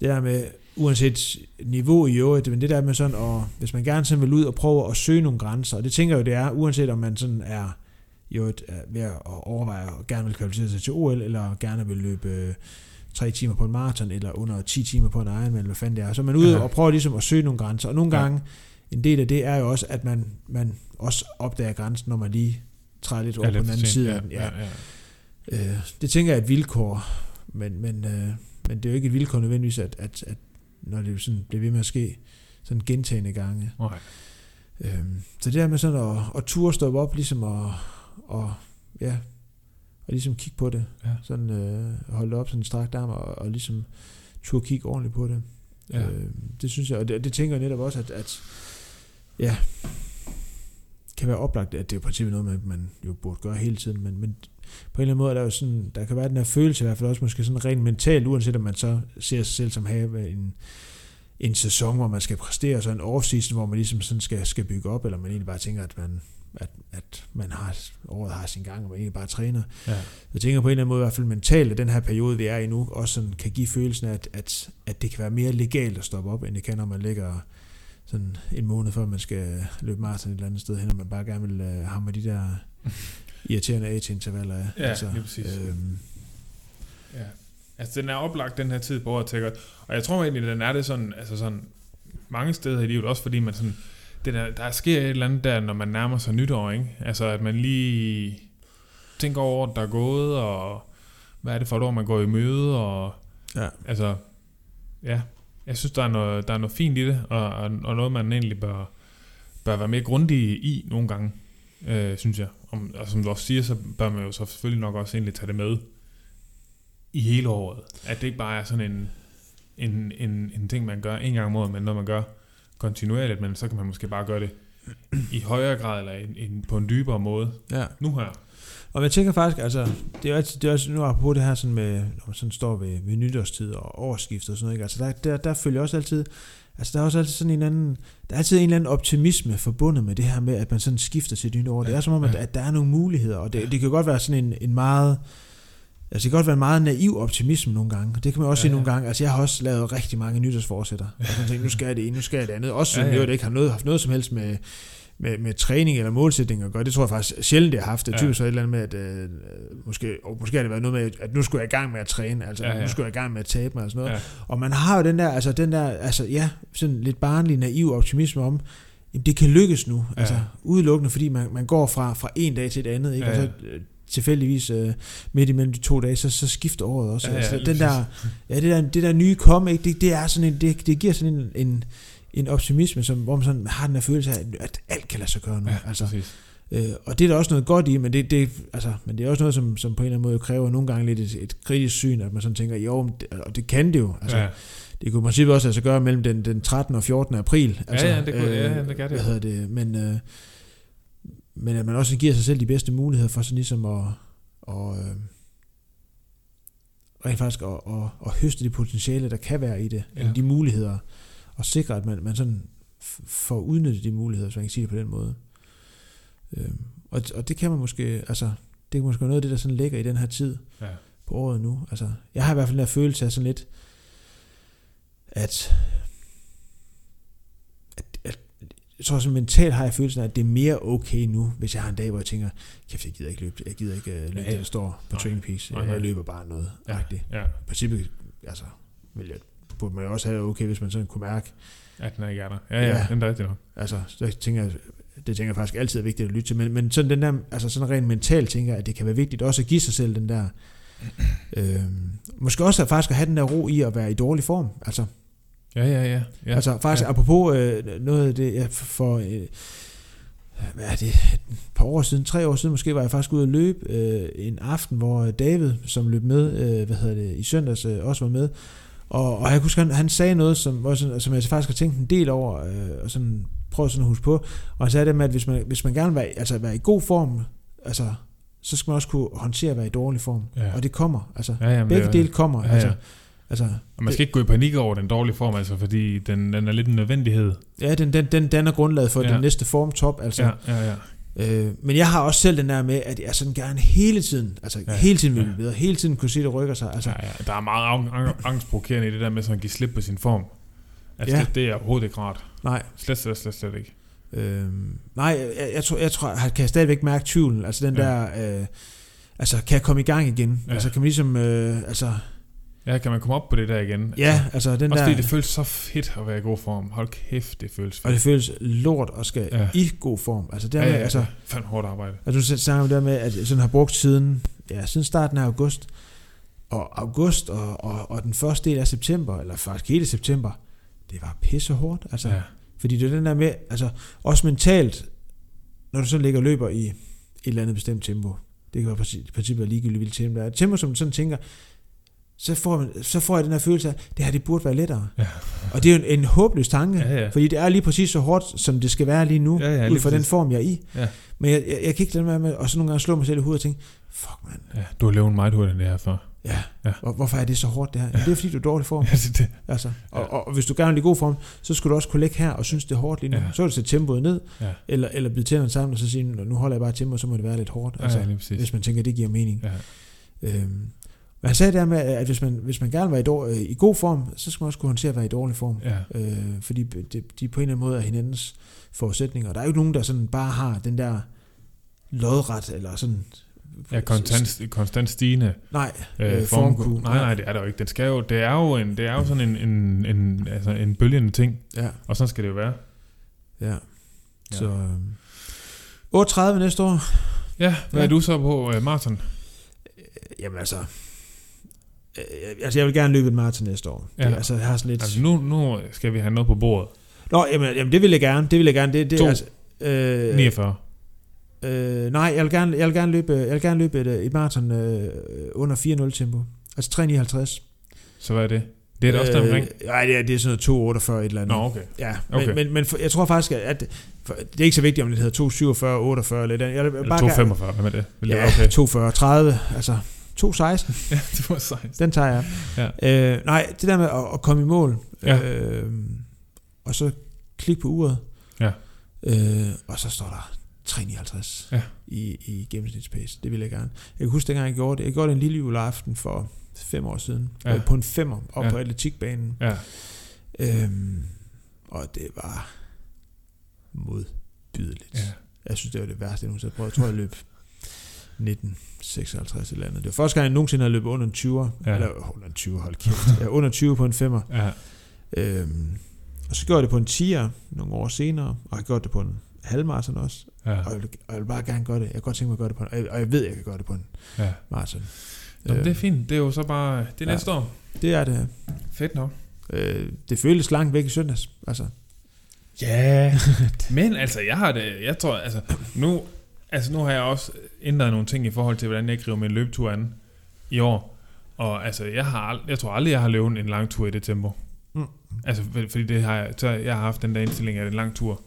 det der med, uanset niveau i øvrigt, men det der med sådan, og hvis man gerne sådan vil ud og prøve at søge nogle grænser, og det tænker jeg jo, det er, uanset om man sådan er jo et, er ved at overveje og gerne vil kvalificere sig til OL, eller gerne vil løbe øh, tre timer på en maraton, eller under 10 timer på en Ironman, eller hvad fanden det er. Så er man ude Ja. og prøver ligesom at søge nogle grænser. Og nogle Ja. gange, en del af det er jo også, at man, man også opdager grænsen, når man lige træder lidt over Ja, på den anden side ja, af den. Ja, ja. Øh, det tænker jeg er et vilkår, men, men, øh, men det er jo ikke et vilkår nødvendigvis, at, at, at når det sådan bliver ved med at ske sådan gentagende gange. Nej. Øh, så det der med sådan at, at turde stoppe op, ligesom at, og, ja, og ligesom kigge på det, Ja. sådan øh, holde op sådan en strakt arm, og, og ligesom turde kigge ordentligt på det. Ja. Øh, det synes jeg, og det, det tænker jeg netop også, at, at ja, kan være oplagt, at det er i princippet noget, man, man jo burde gøre hele tiden, men, men på en eller anden måde er der jo sådan, der kan være den her følelse, i hvert fald også måske sådan rent mentalt, uanset om man så ser sig selv som have en, en sæson, hvor man skal præstere, så en off-season, hvor man ligesom sådan skal, skal bygge op, eller man egentlig bare tænker, at man, at, at man har, året har sin gang, og man egentlig bare træner. Ja. Jeg tænker på en eller anden måde, i hvert fald mentalt, at den her periode, vi er i nu, også sådan kan give følelsen af, at, at, at det kan være mere legalt at stoppe op, end det kan, når man ligger sådan en måned før man skal løbe maraton et eller andet sted hen, og man bare gerne vil uh, hamre de der irriterende AT-intervaller af. Ja, lige præcis. Øhm, Ja. Altså, den er oplagt den her tid på året, tænker. Og jeg tror egentlig, den er det sådan, altså sådan, mange steder i livet, også fordi man sådan, det der, der sker et eller andet der, når man nærmer sig nytår, ikke? Altså, at man lige tænker over, året, der er gået, og hvad er det for et år, man går i møde, og ja. altså, ja, jeg synes, der er noget, der er noget fint i det, og, og, og noget, man egentlig bør, bør være mere grundig i nogle gange, øh, synes jeg. Om, og som du også siger, så bør man jo så selvfølgelig nok også egentlig tage det med i hele året. At det ikke bare er sådan en, en, en, en ting, man gør en gang om året, men noget, man gør kontinuerligt, men så kan man måske bare gøre det i højere grad, eller en, en, på en dybere måde. ja. Nu her. Og jeg tænker faktisk, altså, det er jo altid, det er også, nu apropos det her sådan med, når man sådan står ved, ved nytårstid og årsskift og sådan noget, ikke? altså der, der, der følger også altid, altså der er også altid sådan en anden, der er altid en eller anden optimisme forbundet med det her med, at man sådan skifter til nyt år. Det er som om, at, at der er nogle muligheder, og det, det kan godt være sådan en, en meget, altså det kan godt være en meget naiv optimisme nogle gange. Det kan man også Ja, sige ja. nogle gange. Altså jeg har også lavet rigtig mange nytårsforsætter. Og sådan tænkt, nu skal jeg det ene, nu skal jeg det andet. Også Ja, ja, ja. ja. ikke har noget, haft noget som helst med, med, med træning eller målsætning at gøre. Det tror jeg faktisk sjældent, det har haft. Det er Ja. typisk så et eller andet med, at øh, måske, og måske har det været noget med, at nu skulle jeg i gang med at træne. Altså Ja, ja, ja. ja. nu skulle jeg i gang med at tabe mig og sådan noget. Ja. Ja. Og man har jo den der, altså den der, altså ja, sådan lidt barnlig, naiv optimisme om, jamen, det kan lykkes nu. Ja. Altså udelukkende, fordi man, man går fra, fra en dag til et andet, ikke? Ja, og ja. så øh, tilfældigvis øh, midt imellem de to dage, så, så skifter året også. Ja, ja, altså, den der, ja, det der, det der nye komme, ikke? Det, det, er sådan en, det, det giver sådan en, en, en optimisme, som, hvor man sådan har den her følelse af, at alt kan lade sig gøre nu. Ja, altså, præcis. øh, og det er der også noget godt i, men det, det, altså, men det er også noget, som, som på en eller anden måde kræver nogle gange lidt et, et kritisk syn, at man sådan tænker, jo, det, og det kan det jo. Altså, ja. det kunne i princippet også sig gøre mellem den, den 13. og 14. april. Altså, ja, det kunne- ja, ja, det kan det. Hvad hedder det? Men, øh, men at man også giver sig selv de bedste muligheder for sådan ligesom at, og, øh, rent faktisk at, at, at høste det potentiale, der kan være i det. Ja. Ja. De muligheder. Og sikre, at man, man sådan får udnyttet de muligheder, hvis man kan sige det på den måde. Øh, og, og det kan man måske, altså, det kan måske være noget af det, der sådan ligger i den her tid Ja. på året nu. Altså, jeg har i hvert fald den her følelse af sådan lidt, at, at, at jeg tror sådan mentalt har jeg følelsen af, at det er mere okay nu, hvis jeg har en dag, hvor jeg tænker, kæft, jeg gider ikke løbe, jeg gider ikke uh, løbe, Ja, ja, der står på Nej. Training Peaks. Jeg, jeg løber bare noget. Ja. Ja. ja. I princippet, altså, vil jeg, burde man også have okay, hvis man sådan kunne mærke, At den er ikke er der. Ja, ja, Ja. den er rigtigt nok. altså, så tænker jeg, det tænker jeg faktisk altid er vigtigt at lytte til, men, men sådan den der, altså sådan rent mentalt tænker jeg, at det kan være vigtigt også at give sig selv den der, øh, måske også at faktisk at have den der ro i at være i dårlig form, altså, Ja, ja, ja. ja. Altså faktisk ja. apropos øh, noget af det, jeg for, øh, hvad er det, et par år siden, tre år siden måske, var jeg faktisk ude at løbe øh, en aften, hvor David, som løb med, øh, hvad hedder det, i søndags øh, også var med, og, og jeg kunne huske, han, han sagde noget, som, hvor sådan, som jeg faktisk har tænkt en del over, øh, og sådan prøvet sådan at huske på, og han sagde det med, at hvis man, hvis man gerne vil være, altså være i god form, altså så skal man også kunne håndtere at være i dårlig form. Ja. Og det kommer. Altså, Ja, jamen, begge det, dele kommer. Ja, ja. Altså, altså, Og man skal ikke gå i panik over den dårlige form, altså, fordi den, den er lidt en nødvendighed. ja, den, den, den danner grundlaget for Ja. den næste formtop. Altså, Ja, ja, ja. Øh, men jeg har også selv den der med, at jeg sådan gerne hele tiden, altså ja, hele tiden vil ja. videre, hele tiden kunne se, at det rykker sig. Altså, ja, ja. Der er meget ang- ang- angstprovokerende i det der med sådan at give slip på sin form. Altså, Ja. det, det er overhovedet ikke rart. nej, Slet, slet, slet, slet ikke. øh, nej, jeg, jeg, tror, jeg tror, jeg kan stadigvæk mærke tvivlen. Altså den Ja. der, øh, altså kan jeg komme i gang igen? Ja. Altså kan man ligesom, øh, altså, Ja, kan man komme op på det der igen? ja, altså den Også der, fordi det føles så fedt at være i god form. Hold kæft, det føles fedt. og det føles lort og skal ja. I god form. Altså det ja, ja, ja. altså, Fandme hårdt arbejde. Altså du snakker om det der med, at jeg sådan har brugt siden, ja, siden starten af august, og august og, og, og den første del af september, eller faktisk hele september, det var pisse hårdt. Altså, ja. Fordi det er den der med, altså også mentalt, når du så ligger og løber i et eller andet bestemt tempo, det kan være princippet ligegyldigt, hvilket tempo der er. Et tempo, som du sådan tænker, så får, man, så får jeg den her følelse af, det her det burde være lettere. Ja. Og det er jo en, en håbløs tanke, Ja, ja. fordi det er lige præcis så hårdt, som det skal være lige nu, Ja, ja, ud fra den form, jeg er i. Ja. Men jeg, jeg, jeg kan ikke lade være med, og så nogle gange slå mig selv i hovedet og tænke, fuck mand, ja. Du har levet meget hurtigt end det her før. ja, Ja. Hvor, hvorfor er det så hårdt det her? Ja. det er fordi, du er dårlig form. Ja, det, det. Altså, og, Ja. og, og, hvis du gerne vil i god form, så skulle du også kunne ligge her og synes, det er hårdt lige nu. Ja. Så vil du sætte tempoet ned, Ja. eller, eller bide tænderne sammen og så sige, "Nå, nu holder jeg bare tempoet, så må det være lidt hårdt. Ja, Altså, ja, præcis. hvis man tænker, det giver mening. Ja. Øhm, men han sagde der med, at hvis man, hvis man gerne vil være i, dår, i god form, så skal man også kunne håndtere at være i dårlig form. Ja. Øh, fordi de, de på en eller anden måde er hinandens forudsætninger. Der er jo ikke nogen, der sådan bare har den der lodret, eller sådan... Ja, konstant, konstant stigende Nej, øh, øh, form. formkurve. Nej, nej, det er der jo ikke. Den skal jo, det er jo, en, det er jo sådan en, en, en, altså en bølgende ting, Ja, og sådan skal det jo være. ja. Så... øhm, 38 næste år. Ja, hvad Ja. er du så på uh, maraton? Jamen altså... Øh, altså, jeg vil gerne løbe et maraton næste år. Ja. Det, altså, jeg har sådan lidt... Altså nu, nu skal vi have noget på bordet. Nå, jamen, jamen, det vil jeg gerne. Det vil jeg gerne. Det, det, To. altså, øh, 49. Øh, nej, jeg vil gerne, jeg vil gerne løbe, jeg vil gerne løbe et, et maraton øh, under 4.0 tempo. Altså 3.59. Så hvad er det? Det er det også der omkring? Nej, det er, det er sådan noget 2.48 et eller andet. Nå, okay. Ja, men, Okay. men, men for, jeg tror faktisk, at for, det er ikke så vigtigt, om det hedder 2.47, 48 eller et andet. Jeg Eller bare 245, hvad med det? Vil det Ja, okay? 2.40, 30, altså 2.16, Ja, det var sejt. den tager jeg. Ja. Øh, nej, det der med at, at komme i mål, Ja. øh, og så klik på uret, Ja. øh, og så står der 3,59 Ja. i, i gennemsnitspace. Det vil jeg gerne. Jeg kan huske, dengang jeg gjorde det. Jeg gjorde det en lille juleaften for fem år siden. Ja. Ja. På en femmer op ja. på atletikbanen. Ja. Øhm, og det var modbydeligt. ja. Jeg synes, det var det værste, jeg nogensinde har prøvet. Jeg tror, jeg løb 1956 eller andet. Det var første gang, jeg nogensinde havde løbet under en 20'er. Ja. Eller under en 20, hold kæft. Ja, under 20 på en femmer. Ja. Øhm, og så gjorde jeg det på en 10'er nogle år senere, og jeg har gjort det på en halvmarathon også. Ja. Og jeg vil, og jeg vil bare gerne gøre det. Jeg kan godt tænke mig at gøre det på en, og jeg, og jeg ved, at jeg kan gøre det på en ja. maraton. Nå, men det er fint. Det er jo så bare... Det er Ja. næste år. det er det. Fedt nok. Øh, det føles langt væk i søndags. Altså, Ja. Men altså, jeg har det... Jeg tror, altså... Nu, altså, nu har jeg også ændret nogle ting i forhold til, hvordan jeg griber min løbetur an i år. Og altså, jeg, har, jeg tror aldrig, jeg har løbet en lang tur i det tempo. Mm. Altså, for- fordi det har jeg, så jeg har haft den der indstilling, at en lang tur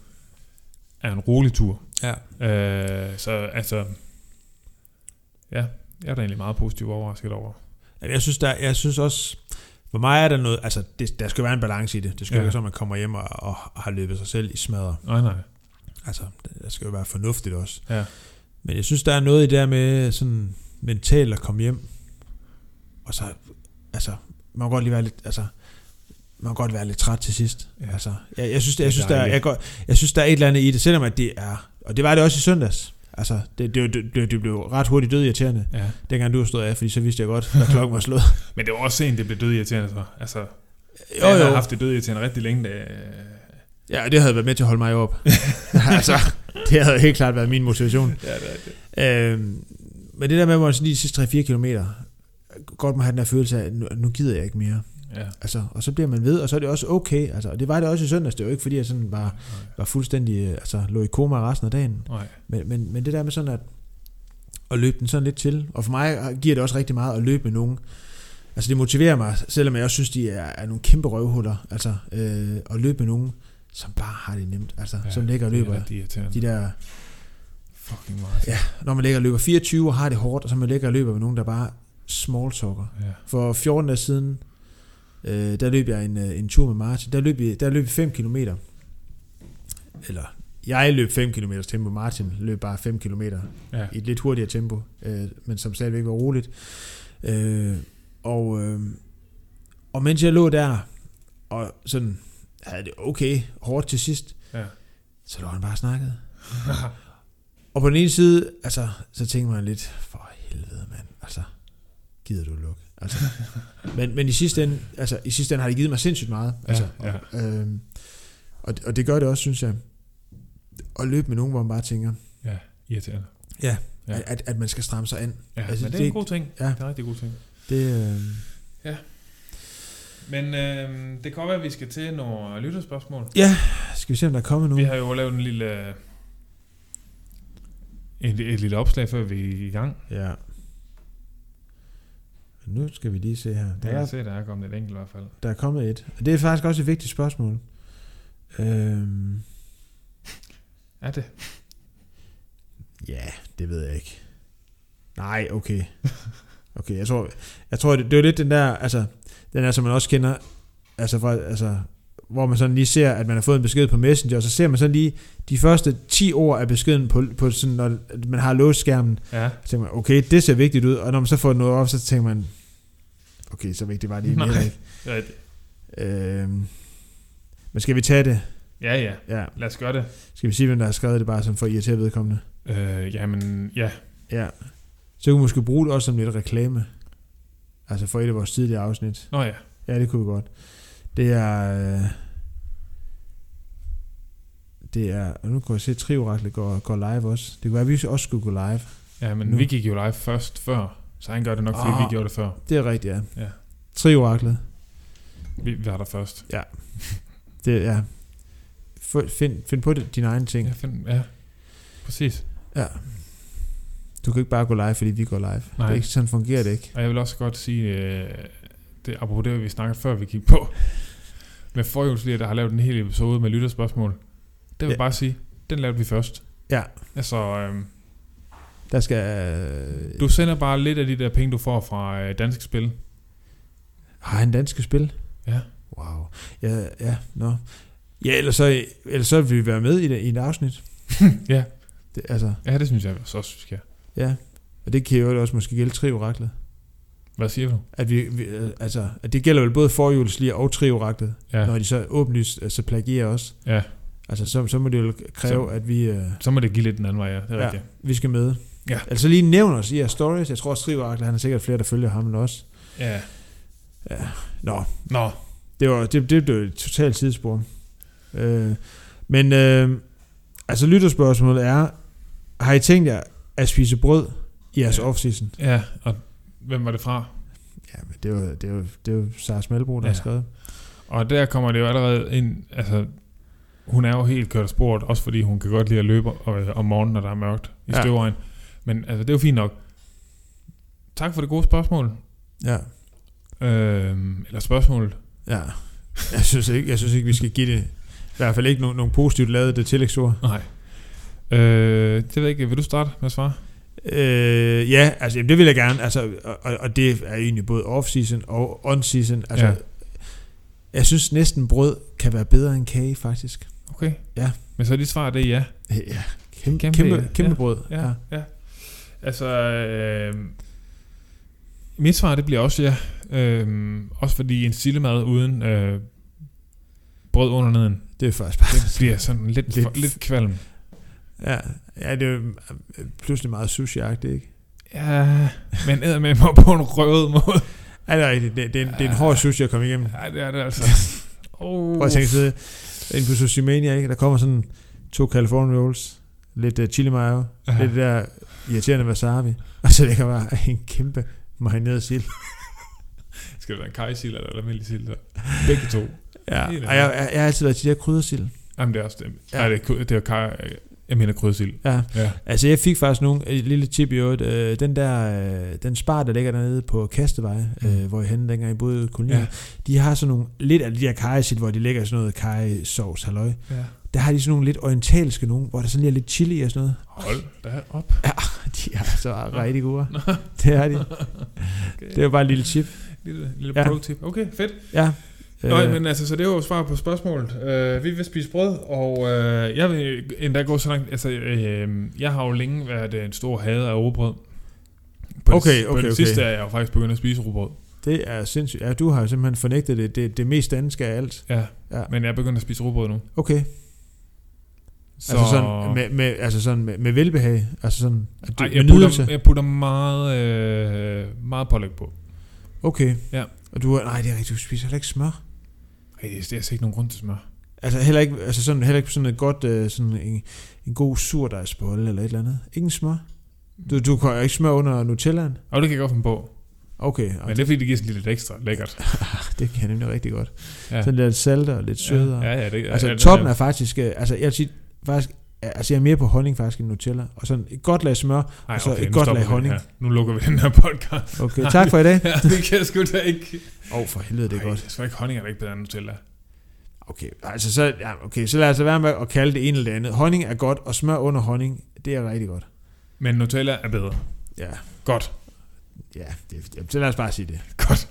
er en rolig tur. ja. Øh, så altså... Ja, jeg er da egentlig meget positivt overrasket over. Jeg synes, der, jeg synes også, for mig er der noget, altså det, der skal være en balance i det. Det skal Ja. ikke være så, man kommer hjem og, og har løbet sig selv i smadre. Nej, nej. Altså, det- der skal jo være fornuftigt også. Ja. Men jeg synes, der er noget i det der med sådan mentalt at komme hjem. Og så, altså, man må godt lige være lidt, altså, man må godt være lidt træt til sidst. Ja. Altså, jeg, jeg, synes, jeg, synes, der, er- jeg, går, jeg synes, der er et eller andet i det, selvom at det er, og det var det også i søndags. Altså, det, det, det, det, blev ret hurtigt død irriterende, ja. dengang du stod af, fordi så vidste jeg godt, hvad klokken var slået. Men det var også sent, det blev dødirriterende så. Altså, Jo, jeg har jo. haft det dødirriterende rigtig længe. Da, Ja, det havde været med til at holde mig op. altså, det havde helt klart været min motivation. ja, det er det. Øhm, men det der med, at man sådan lige de sidste 3-4 kilometer, godt må have den her følelse af, at nu, nu gider jeg ikke mere. Ja. Altså, og så bliver man ved, og så er det også okay. Altså, og det var det også i søndags. Det var ikke fordi, jeg sådan var, var fuldstændig, altså, lå i koma resten af dagen. Nej. Men, men, men det der med sådan at, at løbe den sådan lidt til, og for mig giver det også rigtig meget at løbe med nogen. Altså det motiverer mig, selvom jeg også synes, de er, er nogle kæmpe røvhuller, altså øh, at løbe med nogen, som bare har det nemt, altså Ja, som ligger og det er løber irriterende. de der Fucking meget. Ja, når man ligger og løber 24 og har det hårdt, og så man ligger og løber med nogen, der bare small talker. Ja. For 14 dage siden, øh, der løb jeg en, øh, en tur med Martin. Der løb vi, der løb vi 5 km. Eller, jeg løb 5 km tempo. Martin løb bare 5 km Ja. i et lidt hurtigere tempo, øh, men som stadigvæk var roligt. Øh, og, øh, og mens jeg lå der, og sådan havde det okay hårdt til sidst, Ja. så lå han bare og snakkede. Og på den ene side, altså, så tænker man lidt, for helvede mand, altså, gider du lukke? Altså, men, men i sidste ende, altså, i sidste ende har det givet mig sindssygt meget. Altså, ja. Og, øhm, og, og det gør det også, synes jeg, at løbe med nogen, hvor man bare tænker, ja. Irriterende. ja, Ja. ja. At, at man skal stramme sig an. Ja, Altså, men det er det- en god ting. ja. Det er en rigtig god ting. Det, øh, Men øh, det kan være, at vi skal til nogle lytterspørgsmål. ja, skal vi se, om der er kommet nu? Vi har jo lavet en lille... Et, et lille opslag, før vi er i gang. Ja. Nu skal vi lige se her. Der jeg er, se, der er kommet et enkelt i hvert fald. der er kommet et. Og det er faktisk også et vigtigt spørgsmål. Øhm, Er det? Ja, det ved jeg ikke. Nej, okay. Okay, jeg tror, jeg tror det, det er lidt den der, altså, den der, som man også kender, altså, fra, altså, hvor man sådan lige ser, at man har fået en besked på Messenger, og så ser man sådan lige de første 10 ord af beskeden på, på sådan, når man har låst skærmen, Ja. så tænker man, okay, det ser vigtigt ud, og når man så får noget op, så tænker man, okay, så vigtigt var det egentlig Nej. ikke. Er rigtigt. Øhm, men skal vi tage det? Ja, ja. Ja. Lad os gøre det. Skal vi sige, hvem der har skrevet det, bare som for at irritere vedkommende? Øh, jamen, ja. Ja. Så kan vi måske bruge det også som lidt reklame. Altså for et af vores tidligere afsnit. Nå ja. Ja, det kunne vi godt. Det er... øh, Det er... Og nu kan jeg se, at Trioraklet går, går live også. Det kunne være, at vi også skulle gå live. Ja, men Nu. vi gik jo live først før. Så han gør det nok, fordi Ah. vi gjorde det før. Det er rigtigt, ja. Ja. Trioraklet. Vi, vi var der først. Det er... Få- Find, find på det, dine egne ting. Ja, find, ja. Præcis. Ja. Du kan ikke bare gå live, fordi vi går live. Nej. Det er ikke, sådan fungerer det ikke. Og jeg vil også godt sige, øh, det, apropos det, vi snakkede før, vi gik på, med forhjulsliger, der har lavet en hel episode med lytterspørgsmål. Det vil Ja. jeg bare sige, den lavede vi først. Ja. Altså, øh, Der skal... Øh, du sender bare lidt af de der penge, du får fra øh, Dansk Spil. Har han danske spil? Ja. Wow. Ja, ja, nå. Ja, ellers så, ellers så vil vi være med i, det, i et afsnit. ja. Det, altså, ja, det synes jeg så også, vi skal. Ja. Og det kan jo også måske gælde trioraklet. Hvad siger du? At vi, vi øh, altså, at det gælder vel både forhjulsliger og trioraklet, ja. Når de så åbenlyst altså, plagierer os. ja. Altså, så, så må det jo kræve, Så- at vi, øh, Så må det give lidt den anden vej, ja. Det er Ja. rigtigt. vi skal med. Ja. Altså lige nævn os i jeres stories. Jeg tror også, trioraklet, han har sikkert flere, der følger ham end os. Ja. Ja. Nå, Nå, Det var det, det blev et totalt sidespor. Øh, men øh, altså lytterspørgsmålet er, har I tænkt jer at spise brød i jeres Ja. off-season? ja, og hvem var det fra? Ja, men det jo, det jo, det jo Sars Malbro, der ja. Skrevet. Og der kommer det jo allerede ind, altså, hun er jo helt kørt af sporet, også fordi hun kan godt lide at løbe øh, om morgenen, når der er mørkt i Ja. støvregn. Men altså, det er jo fint nok. Tak for det gode spørgsmål. Ja. Øhm, eller spørgsmålet. ja. Jeg synes ikke, jeg synes ikke, vi skal give det, i hvert fald ikke nogen, nogen positivt lavet det tillægsord. Nej. Øh, det ved jeg ikke. Vil du starte med at svare? Øh, ja, altså det vil jeg gerne, altså, og, og- det er egentlig både off-season og on-season. Altså, Ja. ja. Jeg synes næsten brød kan være bedre end kage, faktisk. Okay. Ja. Men så er dit svar, det er ja. Ja, kæmpe, Kæmpe- kæmpe, kæmpe, ja. brød. Ja, ja. Altså, øh, mit svar, det bliver også ja. Øh, også fordi en sillemad uden øh, brød under neden, Det er faktisk bare... det bliver sådan lidt, Lidt- for, lidt kvalm. Ja, ja det er jo pludselig meget sushi-agtigt, ikke? Ja, men æder med mig på en røvet måde. Ja, det er rigtigt. Det, det, er, det er en hård sushi at komme igennem. Ja, det er det altså. Oh. Prøv at tænke sig ind på Sushi Mania, ikke? Der kommer sådan to California Rolls, lidt uh, chili mayo, Ja. lidt der irriterende wasabi, og så ligger bare en kæmpe marineret sild. Skal det være en kajsild eller en almindelig sild? så? Begge to. Ja, og jeg, jeg, jeg, har altid været til de der kryddersild. Jamen, det er også det. Ja. Nej, det er, det er kaj, Jeg mener krydsild. Ja, Ja. altså jeg fik faktisk nogle, et lille tip i øvrigt, øh, den der, øh, den spar, der ligger dernede på Kastevej, Mm. øh, hvor jeg henne dengang i kolonien, Ja. ja. de har sådan nogle, lidt af de her kajsild, hvor de lægger sådan noget kajsovs, halløj. ja. Der har de sådan nogle lidt orientalske nogle, hvor der sådan lige er lidt chili og sådan noget. Hold da op. De er så rigtig gode. Det er de. Okay. Det var bare et lille tip. Lille, lille Ja. pro-tip. Okay, fedt. Ja. Nå, Øh, men altså, så det var jo svar på spørgsmålet. Uh, vi vil spise brød, og uh, jeg vil endda gå så langt. Altså, uh, jeg har jo længe været en stor hader af rugbrød. På Okay, det, på okay, det okay. sidste er jeg jo faktisk begyndt at spise rugbrød. det er sindssygt. Ja, du har jo simpelthen fornægtet det, det, det mest danske af alt. Ja, Ja. men jeg er begyndt at spise rugbrød nu. Okay. Så Altså sådan med, med, altså sådan med, med velbehag. Altså sådan, at du, Ej, med jeg, nydelse. putter, jeg putter meget, øh, meget pålæg på. Okay. Ja. Og du, nej, det er rigtigt, du spiser heller ikke smør. Ej, det er, er ikke nogen grund til smør. Altså heller ikke, altså sådan, heller ikke sådan et godt, øh, sådan en, en god surdejsbolle eller et eller andet. Ingen smør. Du, du kan ikke smør under Nutellaen? Og det kan jeg godt finde på. Okay, Men det er fordi, det giver sådan lidt ekstra lækkert. det kan jeg nemlig rigtig godt. Ja. Ja. Sådan lidt salter og lidt sødere. Ja, ja, det, Altså ja, toppen ja. er faktisk, øh, altså jeg vil sige, faktisk, altså jeg er mere på honning faktisk end Nutella. Og sådan et godt lag smør. Ej, og så et godt lag honning. her. Nu lukker vi den her podcast. Okay, tak for i dag. ja, det kan jeg sgu da ikke. Åh, oh, for helvede, det er Ej, godt. Det skal ikke honning, er ikke bedre end Nutella. Okay, altså så, ja, okay, så lad os være med at kalde det ene eller det andet. Honning er godt, og smør under honning, det er rigtig godt. Men Nutella er bedre. Ja, Godt. ja, det, ja så lad os bare sige det. Godt.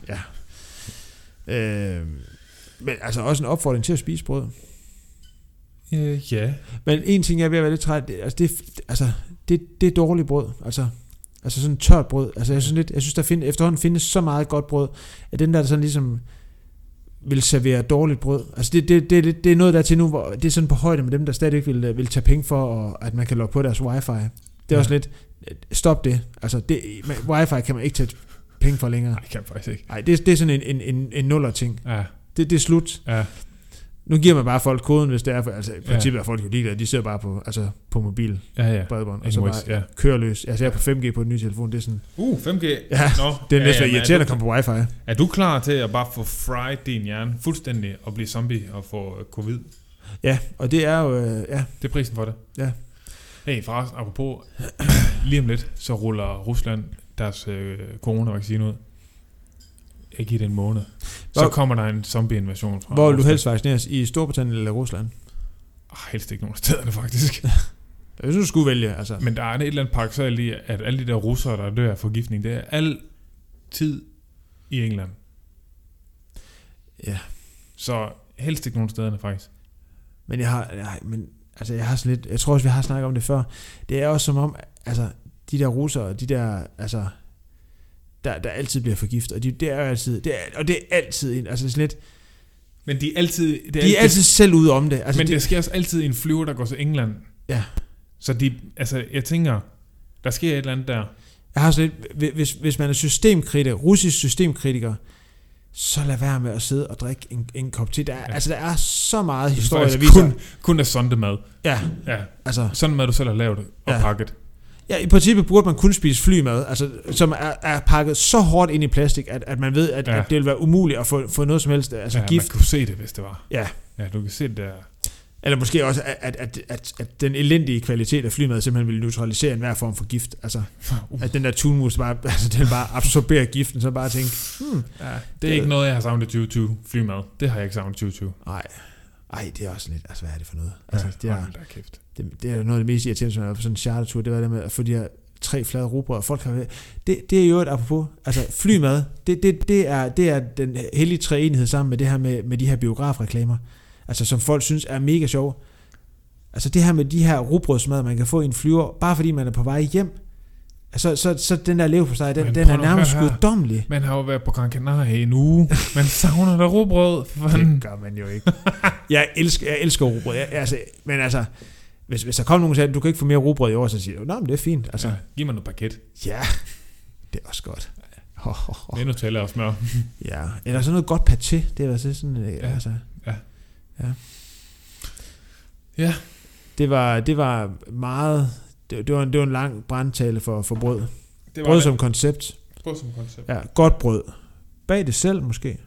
Øh, men altså også en opfordring til at spise brød. Øh, ja. Men en ting, jeg er ved at være lidt træt, det, altså, det, altså, det, det er dårligt brød. Altså, altså sådan tørt brød. Altså, jeg synes, lidt, jeg synes der find, efterhånden findes så meget godt brød, at den der, der sådan ligesom vil servere dårligt brød. Altså det, det, det, det, er noget der til nu, hvor det er sådan på højde med dem, der stadig vil, vil tage penge for, og, at man kan logge på deres wifi. Det er Ja. også lidt, stop det. Altså det, men wifi kan man ikke tage penge for længere. Nej, det kan faktisk ikke. Nej, det, det er sådan en, en, en, en nuller ting. Ja, Det, det er slut. ja. Nu giver man bare folk koden, hvis det er, for, altså i Ja. princippet er folk jo ligeglade, de ser bare på, altså, på mobil Ja, ja. bredbånd, og så bare ja. kører løs. Altså jeg er på 5G på den nye telefon, det er sådan, Uh, 5G. ja, Nå, det er næsten men irriterende at er komme på wifi. er du klar til at bare få fried din hjerne fuldstændig og blive zombie og få øh, covid? Ja, og det er jo, øh, ja, Det er prisen for det. Ja. Hey, forresten, apropos, lige om lidt, så ruller Rusland deres øh, coronavaccine ud. Ikke i den måned. Så Hvor- kommer der en zombie-invasion fra hvor vil du helst vaccineres? I Storbritannien eller Rusland? Ah, helst ikke nogen af stederne, faktisk. Jeg synes, du skulle vælge, altså. Men der er et eller andet paradoxalt i, at alle de der russere, der dør af forgiftning, det er altid i England. Ja. Så helst ikke nogen stederne, faktisk. Men jeg har, nej, men, altså jeg har sådan lidt, jeg tror også, vi har snakket om det før. Det er også som om, altså, de der russere, de der, altså, der, der altid bliver forgiftet, og de, det er jo altid, det er, og det er altid en, altså sådan lidt, Men de er altid... Det de er altid selv ude om det. Altså, men de, det sker også altid en flyver, der går til England. Ja. Så de, altså, jeg tænker, der sker et eller andet der. Jeg har sådan lidt, hvis, hvis man er systemkritiker, russisk systemkritiker, så lad være med at sidde og drikke en, en kop te. Der er, Ja. Altså, der er så meget Det er historie, der faktisk viser... kun, kun er sondemad. Ja, Ja, altså... sådan mad, du selv har lavet og Ja. pakket. Ja, i princippet burde man kun spise flymad, altså, som er, er pakket så hårdt ind i plastik, at, at man ved, at, Ja. at det vil være umuligt at få, få noget som helst, altså ja, gift. man kunne se det, hvis det var. Ja. Ja, du kan se det der. Eller måske også, at, at, at, at, den elendige kvalitet af flymad simpelthen vil neutralisere enhver form for gift. Altså, Uh, at den der tunmus bare, altså, den bare absorberer giften, så bare tænke, hmm, ja, det er ikke noget, jeg har savnet i 2020. Flymad. Det har jeg ikke savnet i 2020. nej, ej, det er også lidt, altså hvad er det for noget? Altså, det, er, da kæft. det, det er noget af det mest irriterende, som jeg sådan en chartertur, det var det med at få de her tre flade rugbrød, folk har det, det er jo et apropos, altså flymad, det, det, det, er, det er den hellige treenighed sammen med det her med, med de her biografreklamer, altså som folk synes er mega sjove. Altså det her med de her rugbrødsmad, man kan få i en flyver, bare fordi man er på vej hjem, altså, så, så den der leverpostej, den, Men den prøv er nærmest guddommelig. Man har jo været på Gran Canaria i en uge. Man savner. For fanden. Det gør man jo ikke. jeg elsker, jeg elsker rugbrød, jeg, altså, men altså, hvis, hvis der kommer nogen og siger, du kan ikke få mere rugbrød i år, så siger jeg, nej, men det er fint. Altså, Altså, giv mig noget paket. Ja, det er også godt. Oh, oh, oh. Med Nutella og smør. Ja, eller sådan noget godt paté. Det er sådan, ja. Ja. altså. Ja. Ja. Ja. Det var, det var meget, det, det, var en, det var en lang brandtale for, for brød. Det var Brød det. som koncept. Brød som koncept. Ja, godt brød. Bag det selv måske.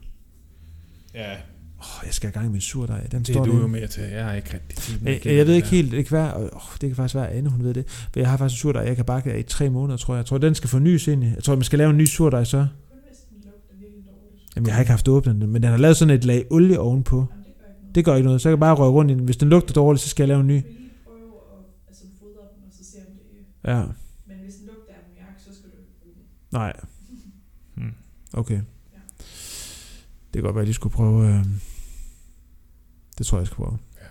Ja, Åh, jeg skal have gang i min surdej. Den Det står er du lige- jo med til. Jeg er ikke rigtig til. jeg, jeg ved ikke helt, det kan være, åh, det kan faktisk være, at Anne, hun ved det. For jeg har faktisk en surdej, jeg kan bakke af i tre måneder, tror jeg. Jeg tror, den skal fornyes ind i. Jeg tror, man skal lave en ny surdej så. Kun hvis den lugter virkelig dårligt. Jamen, jeg har ikke haft åbnet den, men den har lavet sådan et lag olie ovenpå. Jamen, det gør ikke noget. Det gør ikke noget, så jeg kan bare røre rundt i den. Hvis den lugter dårligt, så skal jeg lave en ny. Du kan lige prøve at altså, fodre den, og så se om det Ja, Men hvis den lugter af ammoniak, så skal du ikke bruge den. nej, Hmm. okay. Det kan godt være, at de skulle prøve... Øh... Det tror jeg, jeg skal prøve. Ja.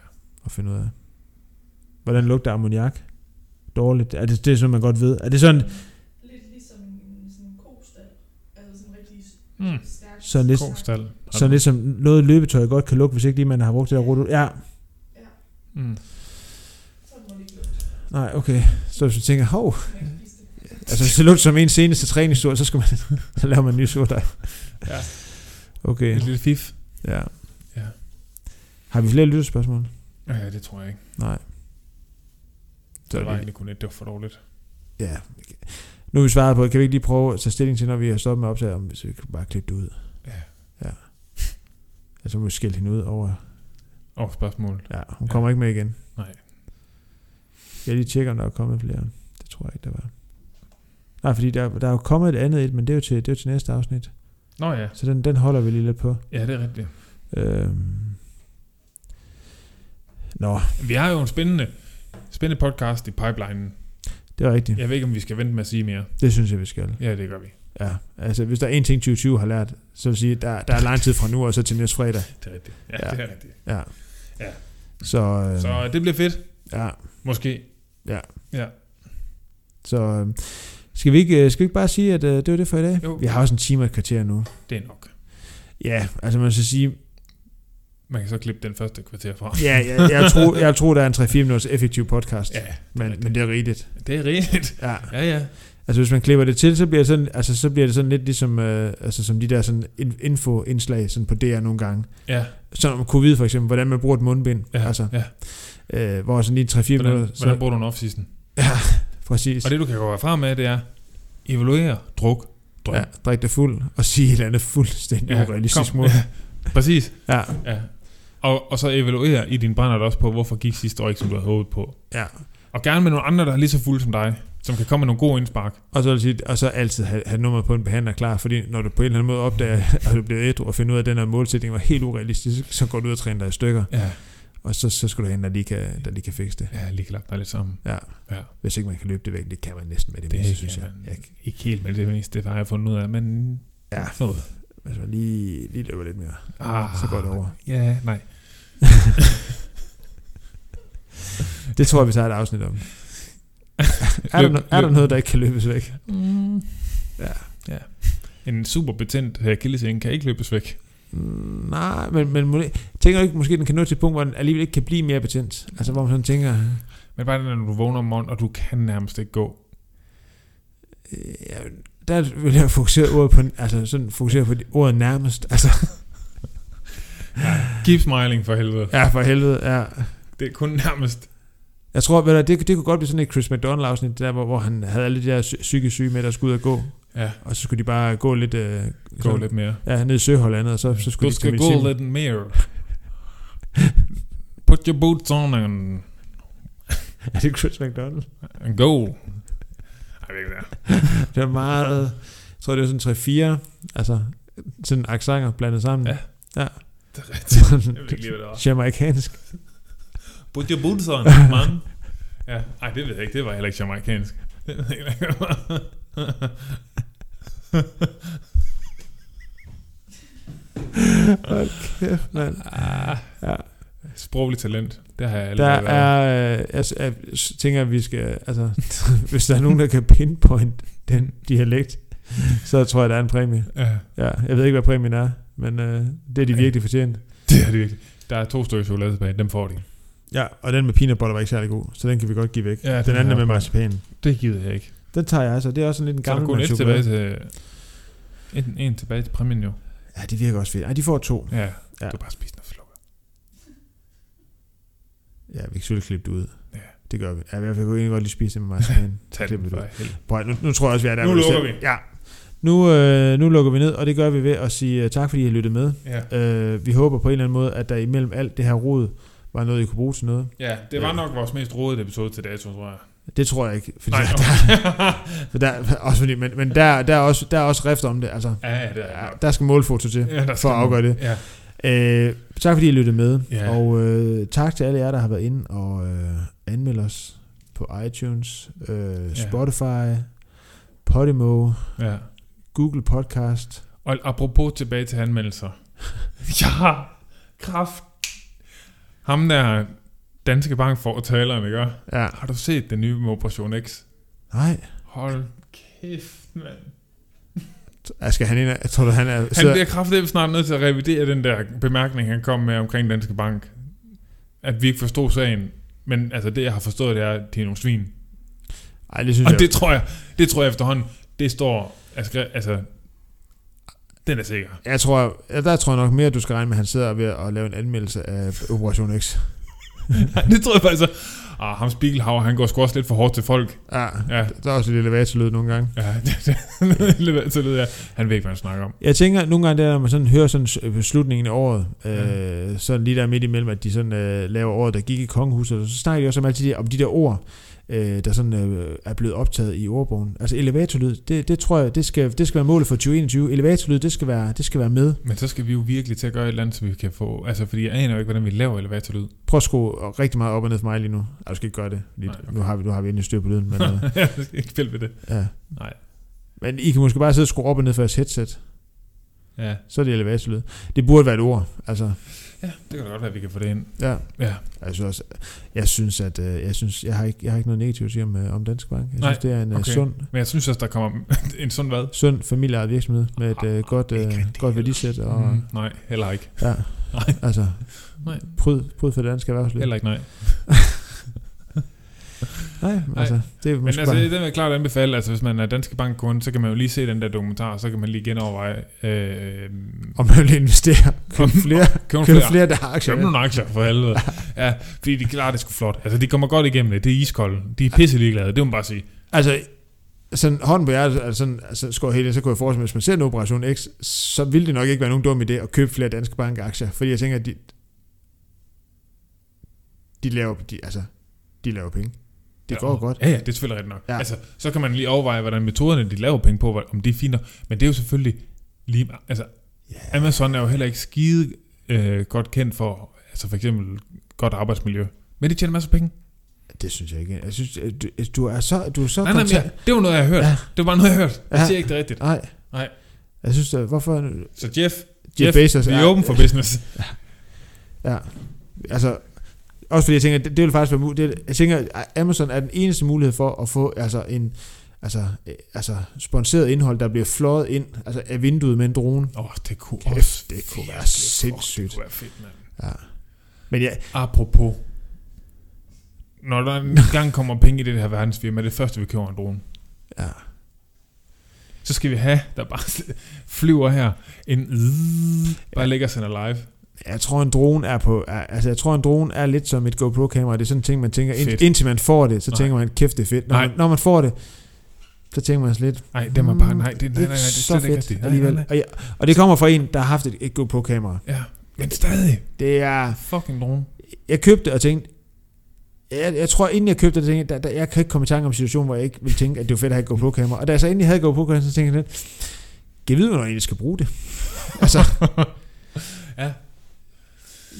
At finde ud af. Hvordan lugter ammoniak? Dårligt. Er det, det er sådan, man godt ved. Er det sådan, Lidt ligesom en, sådan en kostal. Altså sådan en rigtig Mm. stærk... Sådan lidt- Kostal. sådan lidt som noget løbetøj godt kan lugte, hvis ikke lige man har brugt det der rot. Ja, Mm. Sådan må det ikke lugte. Nej, okay. Så hvis man tænker, hov, altså det lugter som en seneste træningstur, så skal man, så laver man en ny surdej. Ja. Okay, Et lille fif. ja. Ja. Har vi flere lyttespørgsmål? Ja, det tror jeg ikke. Nej. Så det var egentlig kun et, det var for dårligt. Ja. Nu har vi svaret på det. Kan vi ikke lige prøve at tage stilling til, når vi har stoppet med optaget, om hvis vi kan bare klippe det ud? Ja. Ja. Altså, må vi skælde hende ud over... Og spørgsmål. Ja, hun kommer ikke med igen. Jeg lige tjekker, om der er kommet flere. Det tror jeg ikke, der var. Nej, fordi der, der er jo kommet et andet et, men det er jo til, det er jo til næste afsnit. Nå ja. Så den, den holder vi lige lidt på. Ja, det er rigtigt. Øhm. Nå, Vi har jo en spændende, spændende podcast i pipelinen. det er rigtigt. Jeg ved ikke, om vi skal vente med at sige mere. Det synes jeg, vi skal. Ja, det gør vi. Ja, altså hvis der er en ting, 2020 har lært, så vil sige, der, der er lang tid fra nu og så til næste fredag. Det er rigtigt. Ja, Ja. ja. det er rigtigt. Ja. Ja. Så, øh, Så det bliver fedt. ja, Måske. Ja. Ja. så øh, skal, vi ikke, øh, skal vi ikke bare sige, at øh, det var det for i dag? Jo. Vi har også en time og et kvarter nu. Det er nok. Ja, altså man skal sige, Man kan så klippe den første kvarter fra. ja, jeg, jeg, tror, jeg tror, der er en 3-4 minutters effektiv podcast. Ja, men, men det er rigtigt. det er rigtigt. Ja. Ja, ja. Altså hvis man klipper det til, så bliver det sådan, altså, så bliver det sådan lidt ligesom, øh, altså, som de der sådan in- info-indslag sådan på DR nogle gange. Ja, Sådan om covid for eksempel, hvordan man bruger et mundbind. ja, altså, ja. øh, hvor sådan lige 3-4 Hvordan, minutter. hvordan bruger du en off-season? ja, præcis. Og det, du kan gå fra med, det er evaluere, druk, drøm. Ja, drik dig fuld og sige et eller andet fuldstændig ja, urealistisk måde. Ja, præcis. Ja, Ja. Og, og så evaluere i din brænder også på, hvorfor gik sidste år ikke, som du havde håbet på. ja. Og gerne med nogle andre, der er lige så fulde som dig, som kan komme med nogle gode indspark. Og så, vil sige, og så altid have, have nummeret på en behandler klar, fordi når du på en eller anden måde opdager, at du bliver ædru og finder ud af, at den her målsætning var helt urealistisk, så går du ud og træner dig i stykker, Ja, og så, så skal du hen, der lige kan, der lige kan fikse det. ja lige kan dig lidt sammen. Ja. Ja. Hvis ikke man kan løbe det væk, det kan man næsten med det, Det meste, synes jeg. jeg. ikke helt med det meste, det har jeg fundet ud af, men Ja, noget. hvis man lige, lige løber lidt mere, Ah, så går det over. Ja, nej. Det tror jeg, vi tager et afsnit om. Er, der, er der noget, der ikke kan løbes væk? Mm. Ja. ja. En super betændt akillescene kan ikke løbes væk. Mm, nej, men, men må- tænker du ikke, måske den kan nå til et punkt, hvor den alligevel ikke kan blive mere betændt? Altså, hvor man sådan tænker, Men bare når du vågner om morgenen, og du kan nærmest ikke gå. øh, ja, der vil jeg fokusere ordet på, altså sådan fokusere på ordet nærmest. Altså, Keep smiling for helvede. ja, for helvede, ja. Det er kun nærmest. Jeg tror, ved du, det, det kunne godt blive sådan et Chris McDonald afsnit, der, hvor, hvor han havde alle de der psy- psykisk syge med, der skulle ud og gå. Ja, Og så skulle de bare gå lidt... Øh, gå sådan- lidt mere. Ja, ned i Søhollandet, og så, så skulle Du de skal til gå lidt mere. Put your boots on and, Er det Chris McDonald? and go. Jeg ved ikke, det er. Meget... Jeg tror, det er sådan 3-4, altså sådan accenter blandet sammen. Ja. Ja. Det er rigtigt. Jeg ved ikke lige, hvad det var. Jamaikansk. Put your boots on, man. Ja, ej, det ved jeg ikke. Det var heller ikke jamaikansk. Det ved jeg ikke. Hold kæft, mand. Ah, Ja. sprogligt talent. Det har jeg Der allerede været. er... Øh, jeg, jeg tænker, at vi skal... Altså, hvis der er nogen, der kan pinpoint den dialekt, så tror jeg, der er en præmie. Ja, Ja, jeg ved ikke, hvad præmien er, men øh, det er de Ja. virkelig fortjent. det er det virkelig. Der er to stykker chokolade tilbage. Dem får de. Ja, og den med peanut butter var ikke særlig god, så den kan vi godt give væk. Ja, den anden er med marcipan. Det gider jeg ikke. Den tager jeg altså. Det er også sådan lidt en Så er der gammel kun tilbage til... En, en tilbage til præmien jo. Ja, det virker også fedt. Ej, de får to. Ja, Ja. du bare spise noget slukker. Ja, vi kan selvfølgelig klippe det ud. Ja. Det gør vi. Ja, jeg vil egentlig godt lige spise det med marcipan. Tag den det helvede. Prøv, nu, nu tror jeg også, vi er der. Nu lukker vi. Ja. Nu, øh, nu lukker vi ned, og det gør vi ved at sige øh, tak, fordi I har lyttet med. Ja. Øh, vi håber på en eller anden måde, at der imellem alt det her rod, var noget, I kunne bruge til noget. ja, det var nok vores mest rodede episode til dato, tror jeg. Det tror jeg ikke. Fordi Nej, der, for der, også fordi, men, men der, der, er også, der er også rift om det. Altså, ja, ja, det er ja, der skal målfoto til. Ja, der for at afgøre det. Ja. Øh, tak fordi I lyttede med. Ja. Og øh, tak til alle jer, der har været inde og øh, anmeldt os på iTunes, øh, Spotify, Podimo, ja. Google Podcast. Og apropos tilbage til anmeldelser. ja, kraft. Ham der Danske Bank for taleren, ikke? Ja. Har du set den nye med Operation X? Nej. Hold kæft, mand. Jeg skal han ind, jeg tror han er... Han bliver kraftigt snart nødt til at revidere den der bemærkning, han kom med omkring Danske Bank. At vi ikke forstod sagen. Men altså det, jeg har forstået, det er, at de er nogle svin. ej, det synes Og jeg... det tror jeg, det tror jeg efterhånden, det står, altså, altså den er sikker. Jeg tror, der tror jeg nok mere, at du skal regne med, at han sidder ved at lave en anmeldelse af Operation X. det tror jeg faktisk, ah, ham Spiegelhauer, han går sgu også lidt for hårdt til folk. Ja, Ja, der er også lidt elevatorlyd nogle gange. ja det, det, det, ja. Han ved ikke, hvad han snakker om. Jeg tænker nogle gange, der, når man sådan hører sådan øh, slutningen af året, øh, sådan lige der midt imellem, at de sådan øh, laver året, der gik i kongehuset, så snakker de også om, altid de, om de der ord, øh, der sådan øh, er blevet optaget i ordbogen. Altså elevatorlyd, det, det tror jeg, det skal, det skal være målet for 2021. Elevatorlyd, det skal være, det skal være med. Men så skal vi jo virkelig til at gøre et eller andet, så vi kan få... Altså, fordi jeg aner jo ikke, hvordan vi laver elevatorlyd. Prøv at skrue rigtig meget op og ned for mig lige nu. Du skal ikke gøre det. Lige, Nej, okay. nu, har vi, nu har vi endelig styr på lyden. Men, øh, jeg skal ikke spille ved det. ja. Nej. men I kan måske bare sidde og skrue op og ned for jeres headset. Ja. Så er det elevatorlyd. Det burde være et ord. Altså, ja, det kan da godt være, at vi kan få det ind. ja. Ja. Jeg synes, også, jeg synes at øh, jeg synes, jeg har ikke, jeg har ikke noget negativt at sige om, øh, om Danske Bank. Jeg Nej, synes, det er en okay. okay. sund, Men jeg synes også, der kommer en sund hvad? sund familieejet virksomhed med et øh, godt, øh, godt værdisæt. Og, Mm, nej, heller ikke. ja, Nej. altså, Nej. pryd, pryd for det danske erhvervsliv. Heller ikke nej. Nej, altså, det er Men altså, bare, det vil jeg klart anbefale. Altså, hvis man er Danske Bank kunde, så kan man jo lige se den der dokumentar, så kan man lige genoverveje. Øh, om man vil investere, købe flere, købe købe flere, flere der har aktier. Køb nogle aktier for helvede. ja, fordi de klarer det sgu flot. Altså, de kommer godt igennem det. Det er iskolde. De er pisse ligeglade, det må man bare sige. Altså, sådan hånden på hjertet, altså, sådan, altså skår helt, så kunne jeg forestille mig, hvis man ser en Operation X, så ville det nok ikke være nogen dum idé at købe flere danske bankaktier, fordi jeg tænker, at de, de laver, de, altså, de laver penge. Det Ja, går godt. Ja, ja, det er selvfølgelig rigtigt nok. Ja. Ja. Altså, så kan man lige overveje, hvordan metoderne, de laver penge på, om de er fine. Men det er jo selvfølgelig lige... Altså, Ja. Amazon er jo heller ikke skide øh, godt kendt for, altså for eksempel godt arbejdsmiljø. Men de tjener masser af penge. Det synes jeg ikke. Jeg synes, at du, du er så, du er så Nej, nej, jeg, det var noget, jeg har hørt. Ja. Ja. Det var bare noget, jeg har hørt. Jeg Ja. siger ikke det rigtigt. Nej. Nej. Jeg synes, at, hvorfor... Så Jeff, Jeff Bezos vi er åben for business. Ja. Altså, også fordi jeg tænker, det, det vil faktisk være muligt. Jeg tænker, Amazon er den eneste mulighed for at få altså en altså, øh, altså sponsoreret indhold, der bliver fløjet ind altså af vinduet med en drone. Åh, oh, det kunne Kæft, også det kunne være sindssygt. Det kunne være fedt, mand. Ja. Men ja, Apropos. Når der en gang kommer penge i det her verdensfirma, det første, vi køber en drone. ja. Så skal vi have, der bare flyver her, en bare ligger og sender live. Jeg tror en drone er på, er, altså jeg tror en drone er lidt som et GoPro kamera. Det er sådan en ting, man tænker, ind, indtil man får det, så Nej. tænker man, kæft det er fedt. Når, Nej. man, når man får det, så tænker man sådan lidt, Nej, det er man bare, nej, det, nej, nej, nej, det er så slet ikke rigtigt. Alligevel. nej, nej. Og, ja, og det kommer fra en, der har haft et, et GoPro kamera. Ja, men stadig. Det er, Fucking drone. jeg købte og tænkte, jeg, jeg tror, inden jeg købte det, tænkte der, der, jeg kan ikke komme i tanke om en situation, hvor jeg ikke ville tænke, at det var fedt at have et GoPro-kamera. Og da jeg så endelig havde et GoPro-kamera, så tænkte jeg lidt, kan jeg vide, hvornår jeg egentlig skal bruge det? altså, ja,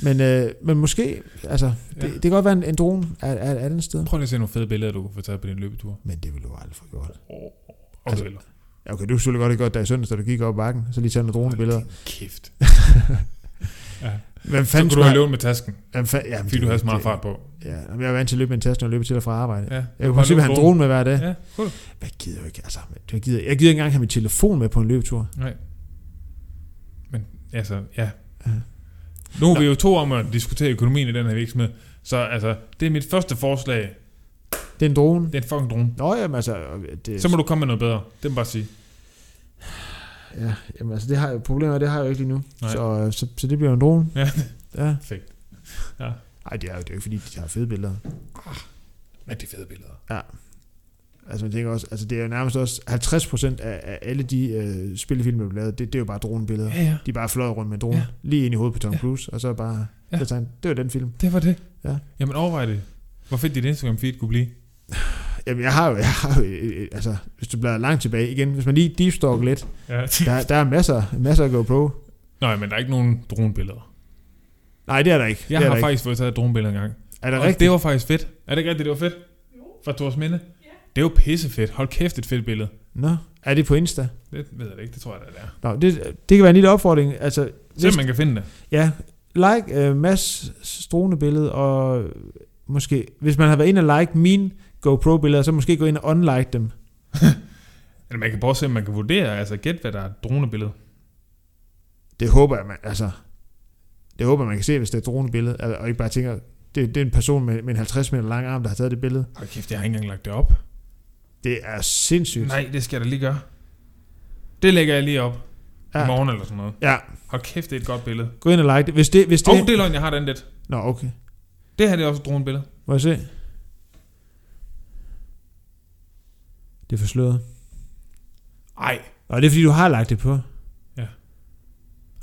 men, øh, men måske, altså, det, Ja. det kan godt være en, en drone er, er, er den sted. prøv lige at se nogle fede billeder, du kan få taget på din løbetur. Men det vil du aldrig få gjort. Oh, Altså, okay, Ja, okay, du kunne selvfølgelig godt have gjort det i søndags, da du gik op bakken, så lige tage nogle dronebilleder. Kæft. Hvem Så fanden kunne du have løbet med tasken, Hvem fa- ja, fordi du havde så meget fart på. Ja, jeg er vant til at løbe med en taske, når jeg løber til og fra arbejde. Ja, Jeg kunne simpelthen have en drone med hver dag. Ja, cool. Jeg gider jo ikke, altså, jeg gider, jeg gider ikke engang have min telefon med på en løbetur. Nej. Men altså, ja. Ja. Nu er vi jo to om at diskutere økonomien i den her virksomhed. Så altså, det er mit første forslag. Det er en drone. Det er en fucking drone. Nå, jamen altså, det, Så må du komme med noget bedre. Det må bare sige. Ja, jamen altså, det har jeg, problemet er, det har jeg jo ikke lige nu. Nej. Så, så, så, det bliver en drone. Ja. Ja. Perfekt. Nej, det er jo det er jo ikke, fordi de har fede billeder. Men det er fede billeder. Ja. Altså man tænker også, altså det er jo nærmest også 50% af, af alle de øh, spillefilm, der er lavet, det, det er jo bare dronebilleder. Ja, ja. De er bare fløjet rundt med drone, Ja. lige ind i hovedet på Tom Ja. Cruise, og så bare, Ja. ja. det, det var den film. Det var det. Ja. Jamen overvej det. Hvor fedt dit Instagram feed kunne blive. Jamen jeg har jo, jeg har jo øh, øh, altså hvis du bladrer langt tilbage igen, hvis man lige deep stalker lidt, Ja. der, der er masser, masser af GoPro. Nej, men der er ikke nogen dronebilleder. Nej, det er der ikke. Jeg det har faktisk fået taget dronebilleder engang. ikke. Er det Og rigtigt? det var faktisk fedt. Er det ikke rigtigt, det var fedt? Jo. Fra Tors Minde? Det er jo pissefedt. Hold kæft, et fedt billede. Nå, er det på Insta? Det ved jeg ikke, det tror jeg det er. Nå, det, det kan være en lille opfordring. Altså, Se, man kan finde det. Ja, like uh, Mads strålende billede, og måske, hvis man har været inde og like mine GoPro-billeder, så måske gå ind og unlike dem. Eller man kan prøve at se, om man kan vurdere, altså gæt, hvad der er dronebillede. Det håber jeg, man, altså, det håber man kan se, hvis det er dronebillede, altså, og ikke bare tænker, det, det er en person med, med en 50 meter lang arm, der har taget det billede. Hold kæft, jeg har ikke engang lagt det op. Det er sindssygt. Nej, det skal jeg da lige gøre. Det lægger jeg lige op. Ja. I Ja, morgen eller sådan noget. ja, Hold kæft, det er et godt billede. gå ind og like det. Hvis det, hvis det, oh, det er løgn, jeg har den lidt. Nå, okay. Det her det er også et dronebillede. Må jeg se? Det er for sløret. Ej. Og det er fordi, du har lagt det på.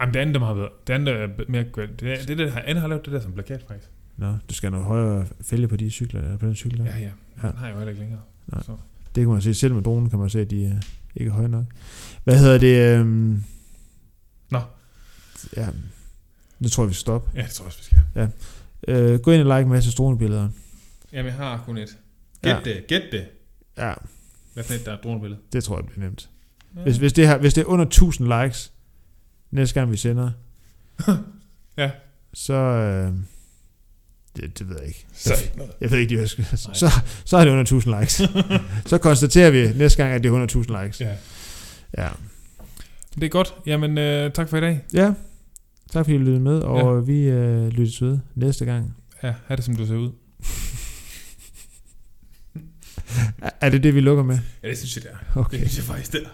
Jamen, det andet, der har været. Det andet er mere. Det, er- det, det, andet har lavet det der som plakat, faktisk. Nå, du skal have noget højere fælge på de cykler, eller på den cykel. der. Ja, ja. Ja. Den har jeg jo heller ikke længere. Nej. Så. Det kan man se. Selv med dronen kan man se, at de er ikke er høje nok. Hvad hedder det? Øhm, Nå. Ja, det tror jeg, vi skal stoppe. Ja, det tror jeg også, vi skal. Øh, gå ind og like en masse dronebilleder. Jamen, jeg har kun et. Gæt Ja. det, gæt det. Ja, Hvad for et, der er dronebillede? det tror jeg bliver nemt. Ja. Hvis, hvis, det her, hvis det er under 1000 likes, næste gang vi sender, Ja. så... Øh, det, det ved jeg ikke. Så. Jeg ved ikke, de vil, så, så, så er det under 1000 likes. så konstaterer vi næste gang, at det er 100.000 likes. Ja. Ja. Det er godt. Jamen, øh, tak for i dag. ja. Tak fordi I lyttede med, og ja. vi øh, lyttes ved næste gang. Ja, have det, som du ser ud. Er, er det det, vi lukker med? Ja, det synes jeg, det er. Okay. Det synes jeg faktisk, det er.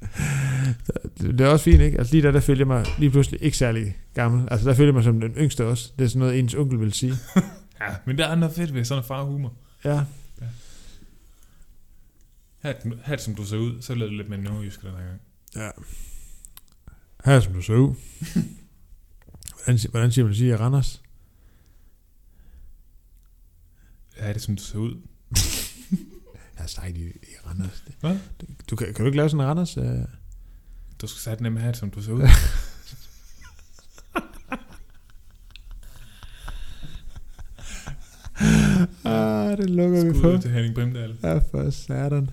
Det er også fint, ikke? Altså lige der, der følger jeg mig lige pludselig ikke særlig gammel. Altså der følger jeg mig som den yngste også. Det er sådan noget, ens onkel vil sige. Ja, men der er noget fedt ved sådan en farhumor. Ja. Det, ha' det, som du ser ud, så lød det lidt mere nordjysk den her gang. Ja. Her som du så ud. hvordan, hvordan siger man sige? Randers? Ha' det, som du ser ud. Jeg har sagt i, i Randers. Hvad? Du, kan, kan du ikke lave sådan en Randers? Øh? Du skal sætte have det, som du ser ud. Ah, det lukker vi Skud på. ud til Henning Brimdal. Ja, for satan.